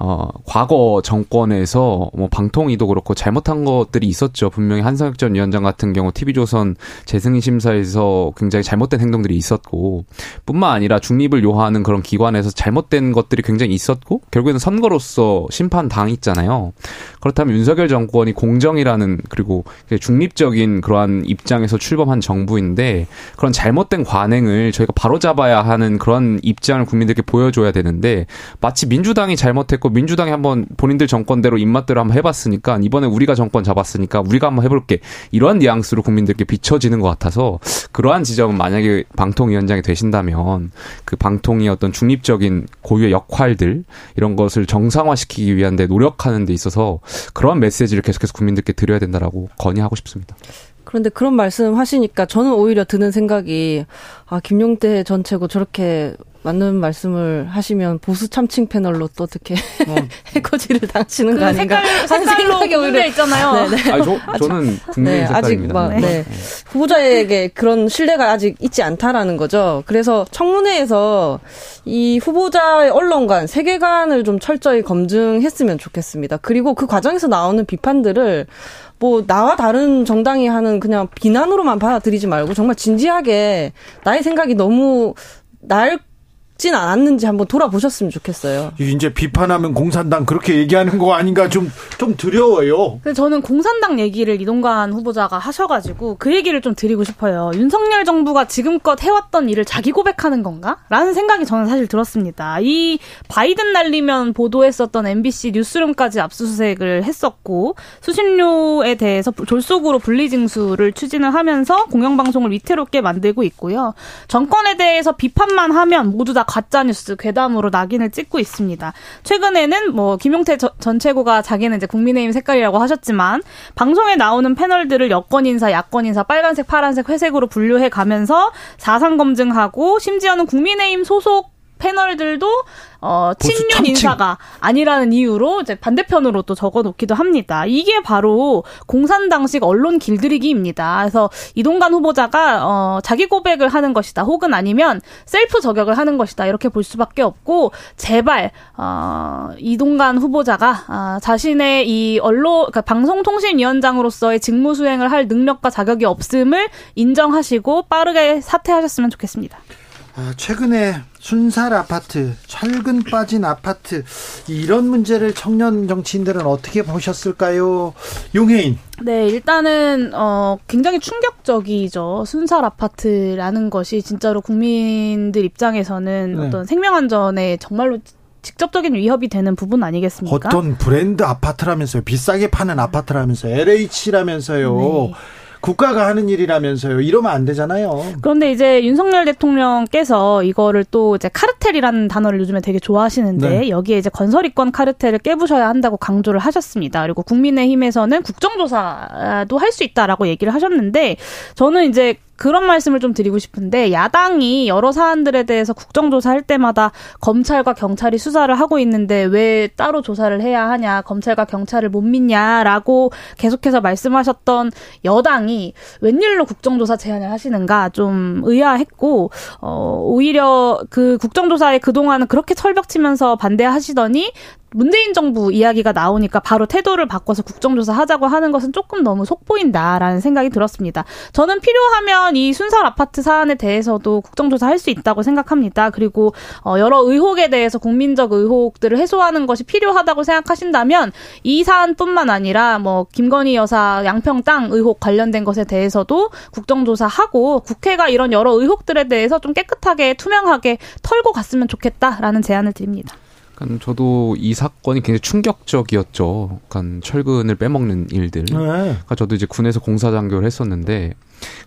어, 과거 정권에서 뭐 방통위도 그렇고 잘못한 것들이 있었죠. 분명히 한상혁 전 위원장 같은 경우 TV조선 재승인 심사에서 굉장히 잘못된 행동들이 있었고 뿐만 아니라 중립을 요하는 그런 기관에서 잘못된 것들이 굉장히 있었고 결국에는 선거로서 심판 당했잖아요. 그렇다면 윤석열 정권이 공정이라는 그리고 중립적인 그러한 입장에서 출범한 정부인데 그런 잘못된 관행을 저희가 바로잡아야 하는 그런 입장을 국민들께 보여줘야 되는데 마치 민주당이 잘못했고 그 민주당이 한번 본인들 정권대로 입맛대로 한번 해봤으니까 이번에 우리가 정권 잡았으니까 우리가 한번 해볼게 이러한 뉘앙스로 국민들께 비춰지는 것 같아서 그러한 지점은 만약에 방통위원장이 되신다면 그 방통위 어떤 중립적인 고유의 역할들 이런 것을 정상화시키기 위한 데 노력하는 데 있어서 그러한 메시지를 계속해서 국민들께 드려야 된다라고 건의하고 싶습니다. 그런데 그런 말씀 하시니까 저는 오히려 드는 생각이 아 김용태 전 최고 저렇게 맞는 말씀을 하시면 보수 참칭 패널로 또 어떻게 어. 해코지를 당치는 그 거 아닌가 색깔, 생각이 오히려 있잖아요. 네네. 아니, 저, 저는 국민 네, 아직 막 네. 네. 후보자에게 그런 신뢰가 아직 있지 않다라는 거죠. 그래서 청문회에서 이 후보자의 언론관 세계관을 좀 철저히 검증했으면 좋겠습니다. 그리고 그 과정에서 나오는 비판들을 뭐 나와 다른 정당이 하는 그냥 비난으로만 받아들이지 말고 정말 진지하게 나의 생각이 너무 날 진 않았는지 한번 돌아보셨으면 좋겠어요. 이제 비판하면 공산당 그렇게 얘기하는 거 아닌가 좀, 좀 두려워요. 근데 저는 공산당 얘기를 이동관 후보자가 하셔가지고 그 얘기를 좀 드리고 싶어요. 윤석열 정부가 지금껏 해왔던 일을 자기 고백하는 건가? 라는 생각이 저는 사실 들었습니다. 이 바이든 날리면 보도했었던 MBC 뉴스룸까지 압수수색을 했었고 수신료에 대해서 졸속으로 분리징수를 추진을 하면서 공영방송을 위태롭게 만들고 있고요. 정권에 대해서 비판만 하면 모두 다 가짜 뉴스 괴담으로 낙인을 찍고 있습니다. 최근에는 뭐 김용태 전 최고가 자기는 이제 국민의힘 색깔이라고 하셨지만 방송에 나오는 패널들을 여권 인사, 야권 인사, 빨간색, 파란색, 회색으로 분류해 가면서 사상 검증하고 심지어는 국민의힘 소속 패널들도 어, 친윤 인사가 아니라는 이유로 이제 반대편으로 또 적어 놓기도 합니다. 이게 바로 공산당식 언론 길들이기입니다. 그래서 이동관 후보자가 어, 자기 고백을 하는 것이다. 혹은 아니면 셀프 저격을 하는 것이다. 이렇게 볼 수밖에 없고 제발 어, 이동관 후보자가 어, 자신의 이 언론 그러니까 방송통신위원장으로서의 직무 수행을 할 능력과 자격이 없음을 인정하시고 빠르게 사퇴하셨으면 좋겠습니다. 아, 최근에 순살 아파트, 철근 빠진 아파트 이런 문제를 청년 정치인들은 어떻게 보셨을까요? 용혜인. 네, 일단은 어 굉장히 충격적이죠. 순살 아파트라는 것이 진짜로 국민들 입장에서는 네. 어떤 생명 안전에 정말로 직접적인 위협이 되는 부분 아니겠습니까? 어떤 브랜드 아파트라면서요. 비싸게 파는 아파트라면서요. LH라면서요. 네. 국가가 하는 일이라면서요. 이러면 안 되잖아요. 그런데 이제 윤석열 대통령께서 이거를 또 이제 카르텔이라는 단어를 요즘에 되게 좋아하시는데 네. 여기에 이제 건설이권 카르텔을 깨부셔야 한다고 강조를 하셨습니다. 그리고 국민의힘에서는 국정조사도 할 수 있다라고 얘기를 하셨는데 저는 이제 그런 말씀을 좀 드리고 싶은데 야당이 여러 사안들에 대해서 국정조사할 때마다 검찰과 경찰이 수사를 하고 있는데 왜 따로 조사를 해야 하냐 검찰과 경찰을 못 믿냐라고 계속해서 말씀하셨던 여당이 웬일로 국정조사 제안을 하시는가 좀 의아했고 어 오히려 그 국정조사에 그동안은 그렇게 철벽치면서 반대하시더니 문재인 정부 이야기가 나오니까 바로 태도를 바꿔서 국정조사 하자고 하는 것은 조금 너무 속보인다라는 생각이 들었습니다. 저는 필요하면 이 순살 아파트 사안에 대해서도 국정조사 할 수 있다고 생각합니다. 그리고 어 여러 의혹에 대해서 국민적 의혹들을 해소하는 것이 필요하다고 생각하신다면 이 사안뿐만 아니라 뭐 김건희 여사 양평 땅 의혹 관련된 것에 대해서도 국정조사하고 국회가 이런 여러 의혹들에 대해서 좀 깨끗하게 투명하게 털고 갔으면 좋겠다라는 제안을 드립니다. 그러니까 저도 이 사건이 굉장히 충격적이었죠. 그러니까 철근을 빼먹는 일들. 네. 그러니까 저도 이제 군에서 공사 장교를 했었는데,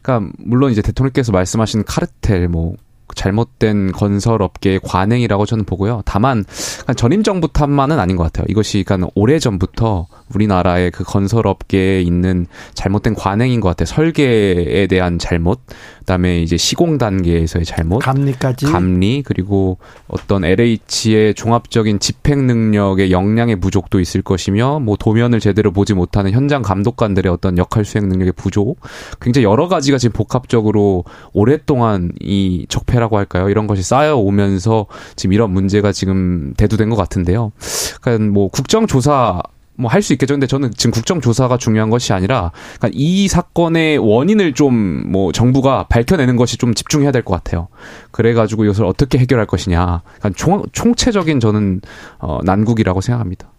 그러니까 물론 이제 대통령께서 말씀하신 카르텔 뭐 잘못된 건설업계의 관행이라고 저는 보고요. 다만 전임 정부 탓만은 아닌 것 같아요. 이것이 그러니까 오래 전부터 우리나라의 그 건설업계에 있는 잘못된 관행인 것 같아요. 설계에 대한 잘못, 그다음에 이제 시공 단계에서의 잘못, 감리까지, 감리 그리고 어떤 LH의 종합적인 집행 능력의 역량의 부족도 있을 것이며, 뭐 도면을 제대로 보지 못하는 현장 감독관들의 어떤 역할 수행 능력의 부족, 굉장히 여러 가지가 지금 복합적으로 오랫동안 이 적폐라고 할까요? 이런 것이 쌓여 오면서 지금 이런 문제가 지금 대두된 것 같은데요. 그러니까 뭐 국정조사 뭐 할 수 있겠죠. 근데 저는 지금 국정조사가 중요한 것이 아니라 그러니까 이 사건의 원인을 좀 뭐 정부가 밝혀내는 것이 좀 집중해야 될 것 같아요. 그래가지고 이것을 어떻게 해결할 것이냐. 그러니까 총, 총체적인 저는 어, 난국이라고 생각합니다.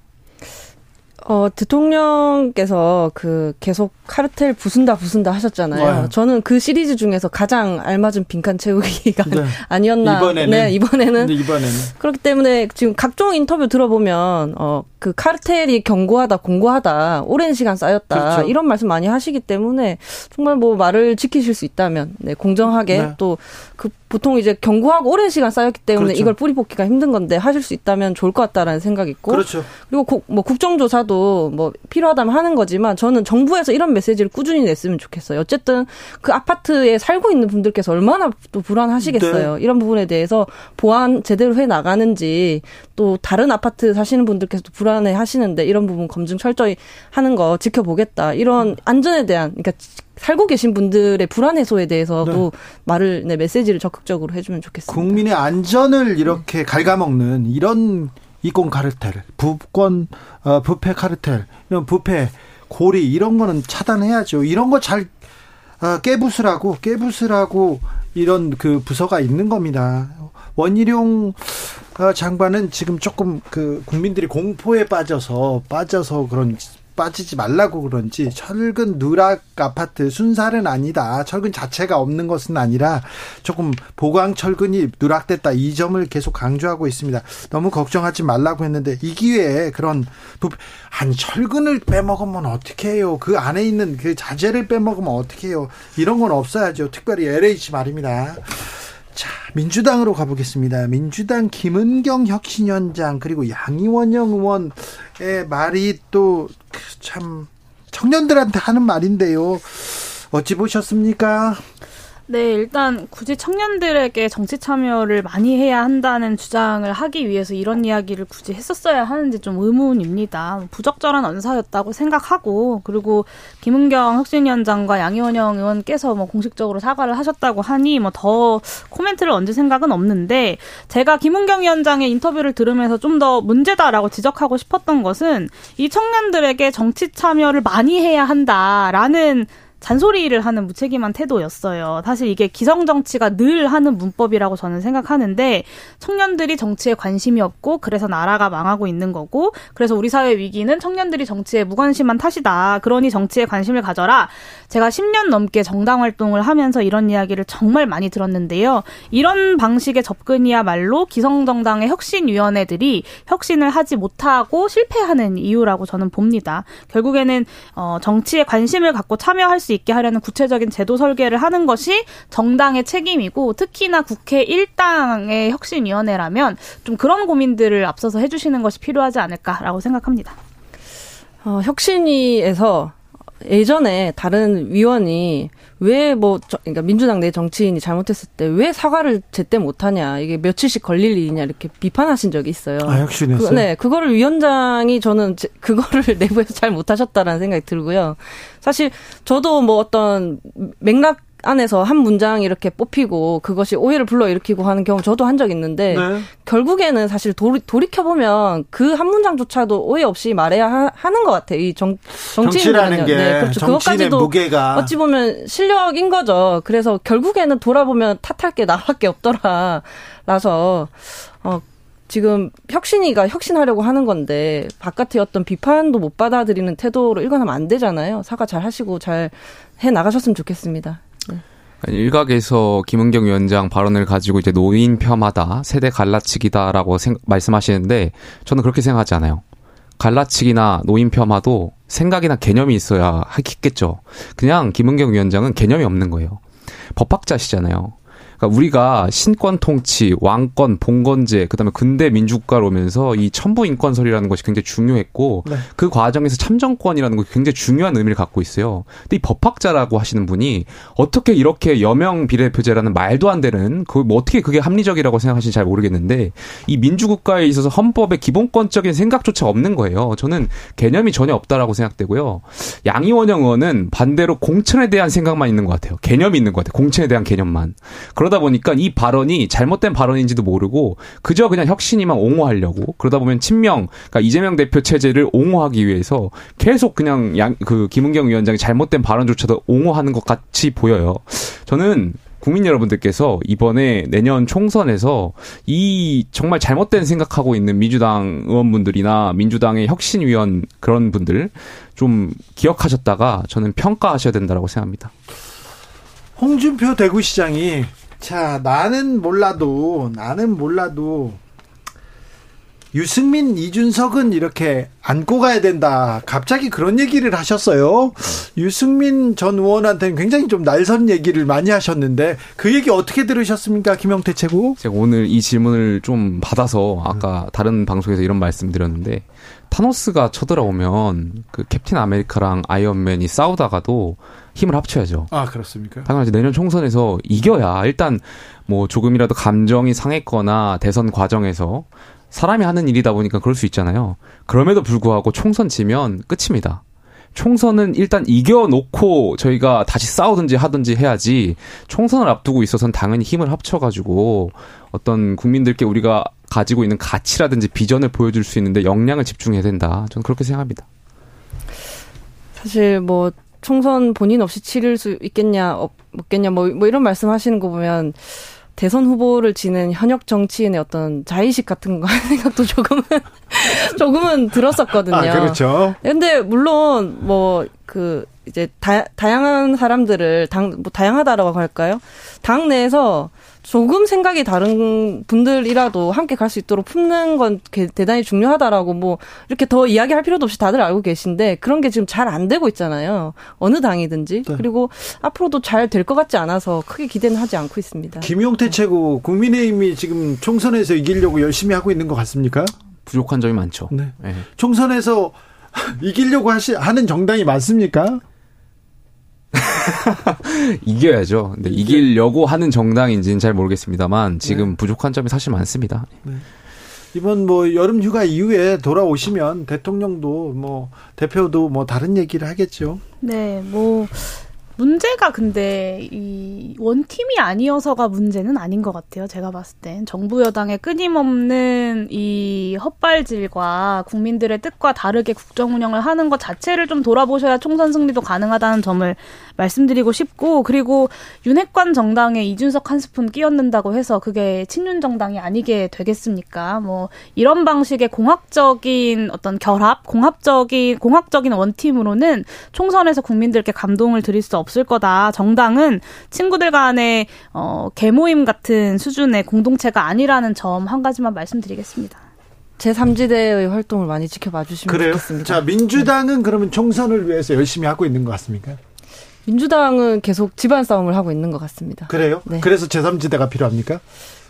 어, 대통령께서 그 계속 카르텔 부순다 부순다 하셨잖아요. 네. 저는 그 시리즈 중에서 가장 알맞은 빈칸 채우기가 네. 아니었나. 이번에는. 네, 이번에는. 이번에는. 그렇기 때문에 지금 각종 인터뷰 들어보면, 어, 그 카르텔이 견고하다, 공고하다, 오랜 시간 쌓였다. 그렇죠. 이런 말씀 많이 하시기 때문에 정말 뭐 말을 지키실 수 있다면, 네, 공정하게 네. 또그 보통 이제 경고하고 오랜 시간 쌓였기 때문에 그렇죠. 이걸 뿌리 뽑기가 힘든 건데 하실 수 있다면 좋을 것 같다라는 생각이 있고 그렇죠. 그리고 고, 뭐 국정조사도 뭐 필요하다면 하는 거지만 저는 정부에서 이런 메시지를 꾸준히 냈으면 좋겠어요. 어쨌든 그 아파트에 살고 있는 분들께서 얼마나 또 불안하시겠어요. 네. 이런 부분에 대해서 보안 제대로 해 나가는지 또 다른 아파트 사시는 분들께서도 불안 해 하시는데 이런 부분 검증 철저히 하는 거 지켜보겠다. 이런 안전에 대한 그러니까 살고 계신 분들의 불안 해소에 대해서도 네. 말을 네, 메시지를 적극적으로 해주면 좋겠습니다. 국민의 안전을 이렇게 갉아먹는 이런 이권 카르텔, 부권 어, 부패 카르텔, 이런 부패 고리 이런 거는 차단해야죠. 이런 거잘 어, 깨부수라고 깨부수라고 이런 그 부서가 있는 겁니다. 원희룡 어, 장관은 지금 조금 그 국민들이 공포에 빠져서 빠져서 그런 빠지지 말라고 그런지 철근 누락 아파트 순살은 아니다. 철근 자체가 없는 것은 아니라 조금 보강 철근이 누락됐다. 이 점을 계속 강조하고 있습니다. 너무 걱정하지 말라고 했는데 이 기회에 그런 한 철근을 빼먹으면 어떻게 해요? 그 안에 있는 그 자재를 빼먹으면 어떻게 해요? 이런 건 없어야죠. 특별히 LH 말입니다. 자, 민주당으로 가보겠습니다. 민주당 김은경 혁신위원장 그리고 양이원영 의원의 말이 또 참 청년들한테 하는 말인데요. 어찌 보셨습니까? 네, 일단 굳이 청년들에게 정치 참여를 많이 해야 한다는 주장을 하기 위해서 이런 이야기를 굳이 했었어야 하는지 좀 의문입니다. 부적절한 언사였다고 생각하고 그리고 김은경 혁신위원장과 양희원영 의원께서 뭐 공식적으로 사과를 하셨다고 하니 뭐 더 코멘트를 얹을 생각은 없는데 제가 김은경 위원장의 인터뷰를 들으면서 좀 더 문제다라고 지적하고 싶었던 것은 이 청년들에게 정치 참여를 많이 해야 한다라는 잔소리를 하는 무책임한 태도였어요. 사실 이게 기성 정치가 늘 하는 문법이라고 저는 생각하는데 청년들이 정치에 관심이 없고 그래서 나라가 망하고 있는 거고 그래서 우리 사회 위기는 청년들이 정치에 무관심한 탓이다. 그러니 정치에 관심을 가져라. 제가 10년 넘게 정당 활동을 하면서 이런 이야기를 정말 많이 들었는데요. 이런 방식의 접근이야말로 기성정당의 혁신위원회들이 혁신을 하지 못하고 실패하는 이유라고 저는 봅니다. 결국에는 어, 정치에 관심을 갖고 참여할 수 있게 하려는 구체적인 제도 설계를 하는 것이 정당의 책임이고 특히나 국회 1당의 혁신위원회라면 좀 그런 고민들을 앞서서 해주시는 것이 필요하지 않을까라고 생각합니다. 어, 혁신위에서 예전에 다른 위원이 왜 뭐 그러니까 민주당 내 정치인이 잘못했을 때 왜 사과를 제때 못하냐 이게 며칠씩 걸릴 일이냐 이렇게 비판하신 적이 있어요. 아, 혁신했어요? 그, 네, 그거를 위원장이 저는 제- 그거를 내부에서 잘 못하셨다라는 생각이 들고요. 사실 저도 뭐 어떤 맥락 안에서 한 문장 이렇게 뽑히고 그것이 오해를 불러일으키고 하는 경우 저도 한 적 있는데 네. 결국에는 사실 돌이, 돌이켜보면 그 한 문장조차도 오해 없이 말해야 하, 는것 같아요. 이 정, 정치인이라는 게 네, 그렇죠. 그것까지도 무게가 어찌 보면 실력인 거죠. 그래서 결국에는 돌아보면 탓할 게 나밖에 없더라. 라서 어 지금 혁신이가 혁신하려고 하는 건데 바깥의 어떤 비판도 못 받아들이는 태도로 일관하면 안 되잖아요. 사과 잘 하시고 잘 해 나가셨으면 좋겠습니다. 일각에서 김은경 위원장 발언을 가지고 이제 노인 폄하다, 세대 갈라치기다라고 생- 말씀하시는데 저는 그렇게 생각하지 않아요. 갈라치기나 노인 폄하도 생각이나 개념이 있어야 하겠죠. 그냥 김은경 위원장은 개념이 없는 거예요. 법학자시잖아요. 그러니까 우리가 신권 통치, 왕권, 봉건제, 그다음에 근대 민주국가로 오면서 이 천부 인권설이라는 것이 굉장히 중요했고 네. 그 과정에서 참정권이라는 것이 굉장히 중요한 의미를 갖고 있어요. 근데 이 법학자라고 하시는 분이 어떻게 이렇게 여명 비례표제라는 말도 안 되는 그 뭐 어떻게 그게 합리적이라고 생각하시는지 잘 모르겠는데 이 민주국가에 있어서 헌법의 기본권적인 생각조차 없는 거예요. 저는 개념이 전혀 없다라고 생각되고요. 양이원영 의원은 반대로 공천에 대한 생각만 있는 것 같아요. 개념이 있는 것 같아요. 공천에 대한 개념만. 그러다 보니까 이 발언이 잘못된 발언인지도 모르고 그저 그냥 혁신이만 옹호하려고 그러다 보면 친명, 그러니까 이재명 대표 체제를 옹호하기 위해서 계속 그냥 양, 그 김은경 위원장이 잘못된 발언조차도 옹호하는 것 같이 보여요. 저는 국민 여러분들께서 이번에 내년 총선에서 이 정말 잘못된 생각하고 있는 민주당 의원분들이나 민주당의 혁신위원 그런 분들 좀 기억하셨다가 저는 평가하셔야 된다고 생각합니다. 홍준표 대구시장이 자 나는 몰라도 나는 몰라도 유승민 이준석은 이렇게 안고 가야 된다. 갑자기 그런 얘기를 하셨어요. 유승민 전 의원한테는 굉장히 좀 날선 얘기를 많이 하셨는데 그 얘기 어떻게 들으셨습니까, 김영태 최고? 제가 오늘 이 질문을 좀 받아서 아까 다른 방송에서 이런 말씀 드렸는데 타노스가 쳐들어오면 그 캡틴 아메리카랑 아이언맨이 싸우다가도 힘을 합쳐야죠. 아 그렇습니까? 당연하지 내년 총선에서 이겨야 일단 뭐 조금이라도 감정이 상했거나 대선 과정에서 사람이 하는 일이다 보니까 그럴 수 있잖아요. 그럼에도 불구하고 총선 지면 끝입니다. 총선은 일단 이겨놓고 저희가 다시 싸우든지 하든지 해야지 총선을 앞두고 있어서는 당연히 힘을 합쳐가지고 어떤 국민들께 우리가 가지고 있는 가치라든지 비전을 보여줄 수 있는데 역량을 집중해야 된다. 저는 그렇게 생각합니다. 사실 뭐 총선 본인 없이 치를 수 있겠냐 없, 없겠냐 뭐, 뭐 이런 말씀하시는 거 보면 대선 후보를 지낸 현역 정치인의 어떤 자의식 같은 거 하는 생각도 조금은 조금은 들었었거든요. 아 그렇죠. 근데 물론 뭐 그 이제 다, 다양한 사람들을 당 뭐 다양하다라고 할까요? 당 내에서 조금 생각이 다른 분들이라도 함께 갈 수 있도록 품는 건 게- 대단히 중요하다라고 뭐 이렇게 더 이야기할 필요도 없이 다들 알고 계신데 그런 게 지금 잘 안 되고 있잖아요. 어느 당이든지 네. 그리고 앞으로도 잘 될 것 같지 않아서 크게 기대는 하지 않고 있습니다. 김용태 최고 국민의힘이 지금 총선에서 이기려고 열심히 하고 있는 것 같습니까? 부족한 점이 많죠. 네. 예. 총선에서 이기려고 하시, 하는 정당이 많습니까? 이겨야죠. 근데 이기려고 하는 정당인지는 잘 모르겠습니다만 지금 부족한 점이 사실 많습니다. 이번 뭐 여름 휴가 이후에 돌아오시면 대통령도 뭐 대표도 뭐 다른 얘기를 하겠죠. 네, 뭐 문제가 근데 이 원팀이 아니어서가 문제는 아닌 것 같아요. 제가 봤을 땐 정부 여당의 끊임없는 이 헛발질과 국민들의 뜻과 다르게 국정 운영을 하는 것 자체를 좀 돌아보셔야 총선 승리도 가능하다는 점을 말씀드리고 싶고 그리고 윤핵관 정당에 이준석 한 스푼 끼얹는다고 해서 그게 친윤 정당이 아니게 되겠습니까? 뭐 이런 방식의 공학적인 어떤 결합, 공합적인 공학적인 원팀으로는 총선에서 국민들께 감동을 드릴 수 없을 거다. 정당은 친구들 간의 어 개모임 같은 수준의 공동체가 아니라는 점 한 가지만 말씀드리겠습니다. 제3지대의 활동을 많이 지켜봐 주시면 그래요? 좋겠습니다. 자, 민주당은 그러면 총선을 위해서 열심히 하고 있는 것 같습니까? 민주당은 계속 집안 싸움을 하고 있는 것 같습니다. 그래요? 네. 그래서 제3지대가 필요합니까?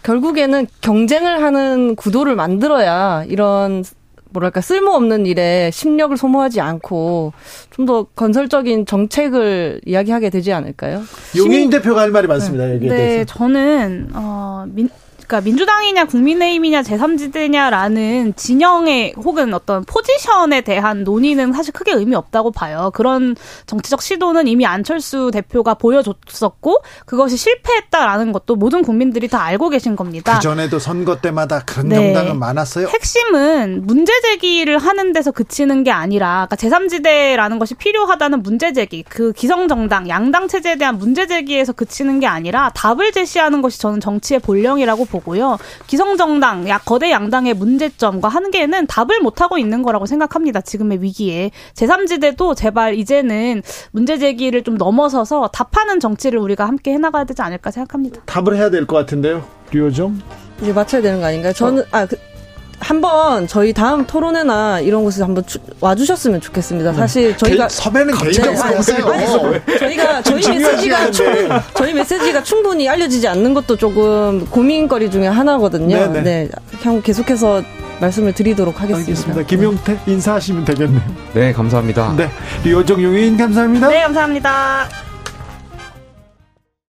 결국에는 경쟁을 하는 구도를 만들어야 이런 뭐랄까 쓸모없는 일에 심력을 소모하지 않고 좀 더 건설적인 정책을 이야기하게 되지 않을까요? 용인 대표가 할 말이 많습니다. 여기에 네, 대해서. 저는 어 민, 그러니까 민주당이냐 국민의힘이냐 제3지대냐라는 진영의 혹은 어떤 포지션에 대한 논의는 사실 크게 의미 없다고 봐요. 그런 정치적 시도는 이미 안철수 대표가 보여줬었고 그것이 실패했다라는 것도 모든 국민들이 다 알고 계신 겁니다. 그 전에도 선거 때마다 그런 네. 정당은 많았어요. 핵심은 문제 제기를 하는 데서 그치는 게 아니라 그러니까 제3지대라는 것이 필요하다는 문제 제기, 그 기성 정당, 양당 체제에 대한 문제 제기에서 그치는 게 아니라 답을 제시하는 것이 저는 정치의 본령이라고 보고 요. 기성 정당, 야 거대 양당의 문제점과 한계는 답을 못 하고 있는 거라고 생각합니다. 지금의 위기에 제3지대도 제발 이제는 문제 제기를 좀 넘어서서 답하는 정치를 우리가 함께 해나가야 되지 않을까 생각합니다. 답을 해야 될 것 같은데요. 류호정. 이제 맞춰야 되는 거 아닌가요? 저는 아 그, 한번 저희 다음 토론회나 이런 곳에 한번 주- 와주셨으면 좋겠습니다. 사실 저희가 개- 섭외는 개인적으로 하세요. 아니, 저희가 저희 메시지가 충, 않은데. 저희 메시지가 충분히 알려지지 않는 것도 조금 고민거리 중에 하나거든요. 네네. 네, 그냥 계속해서 말씀을 드리도록 하겠습니다. 알겠습니다. 김용태 인사하시면 되겠네요. 네, 감사합니다. 네. 류호정 용인 감사합니다. 네, 감사합니다.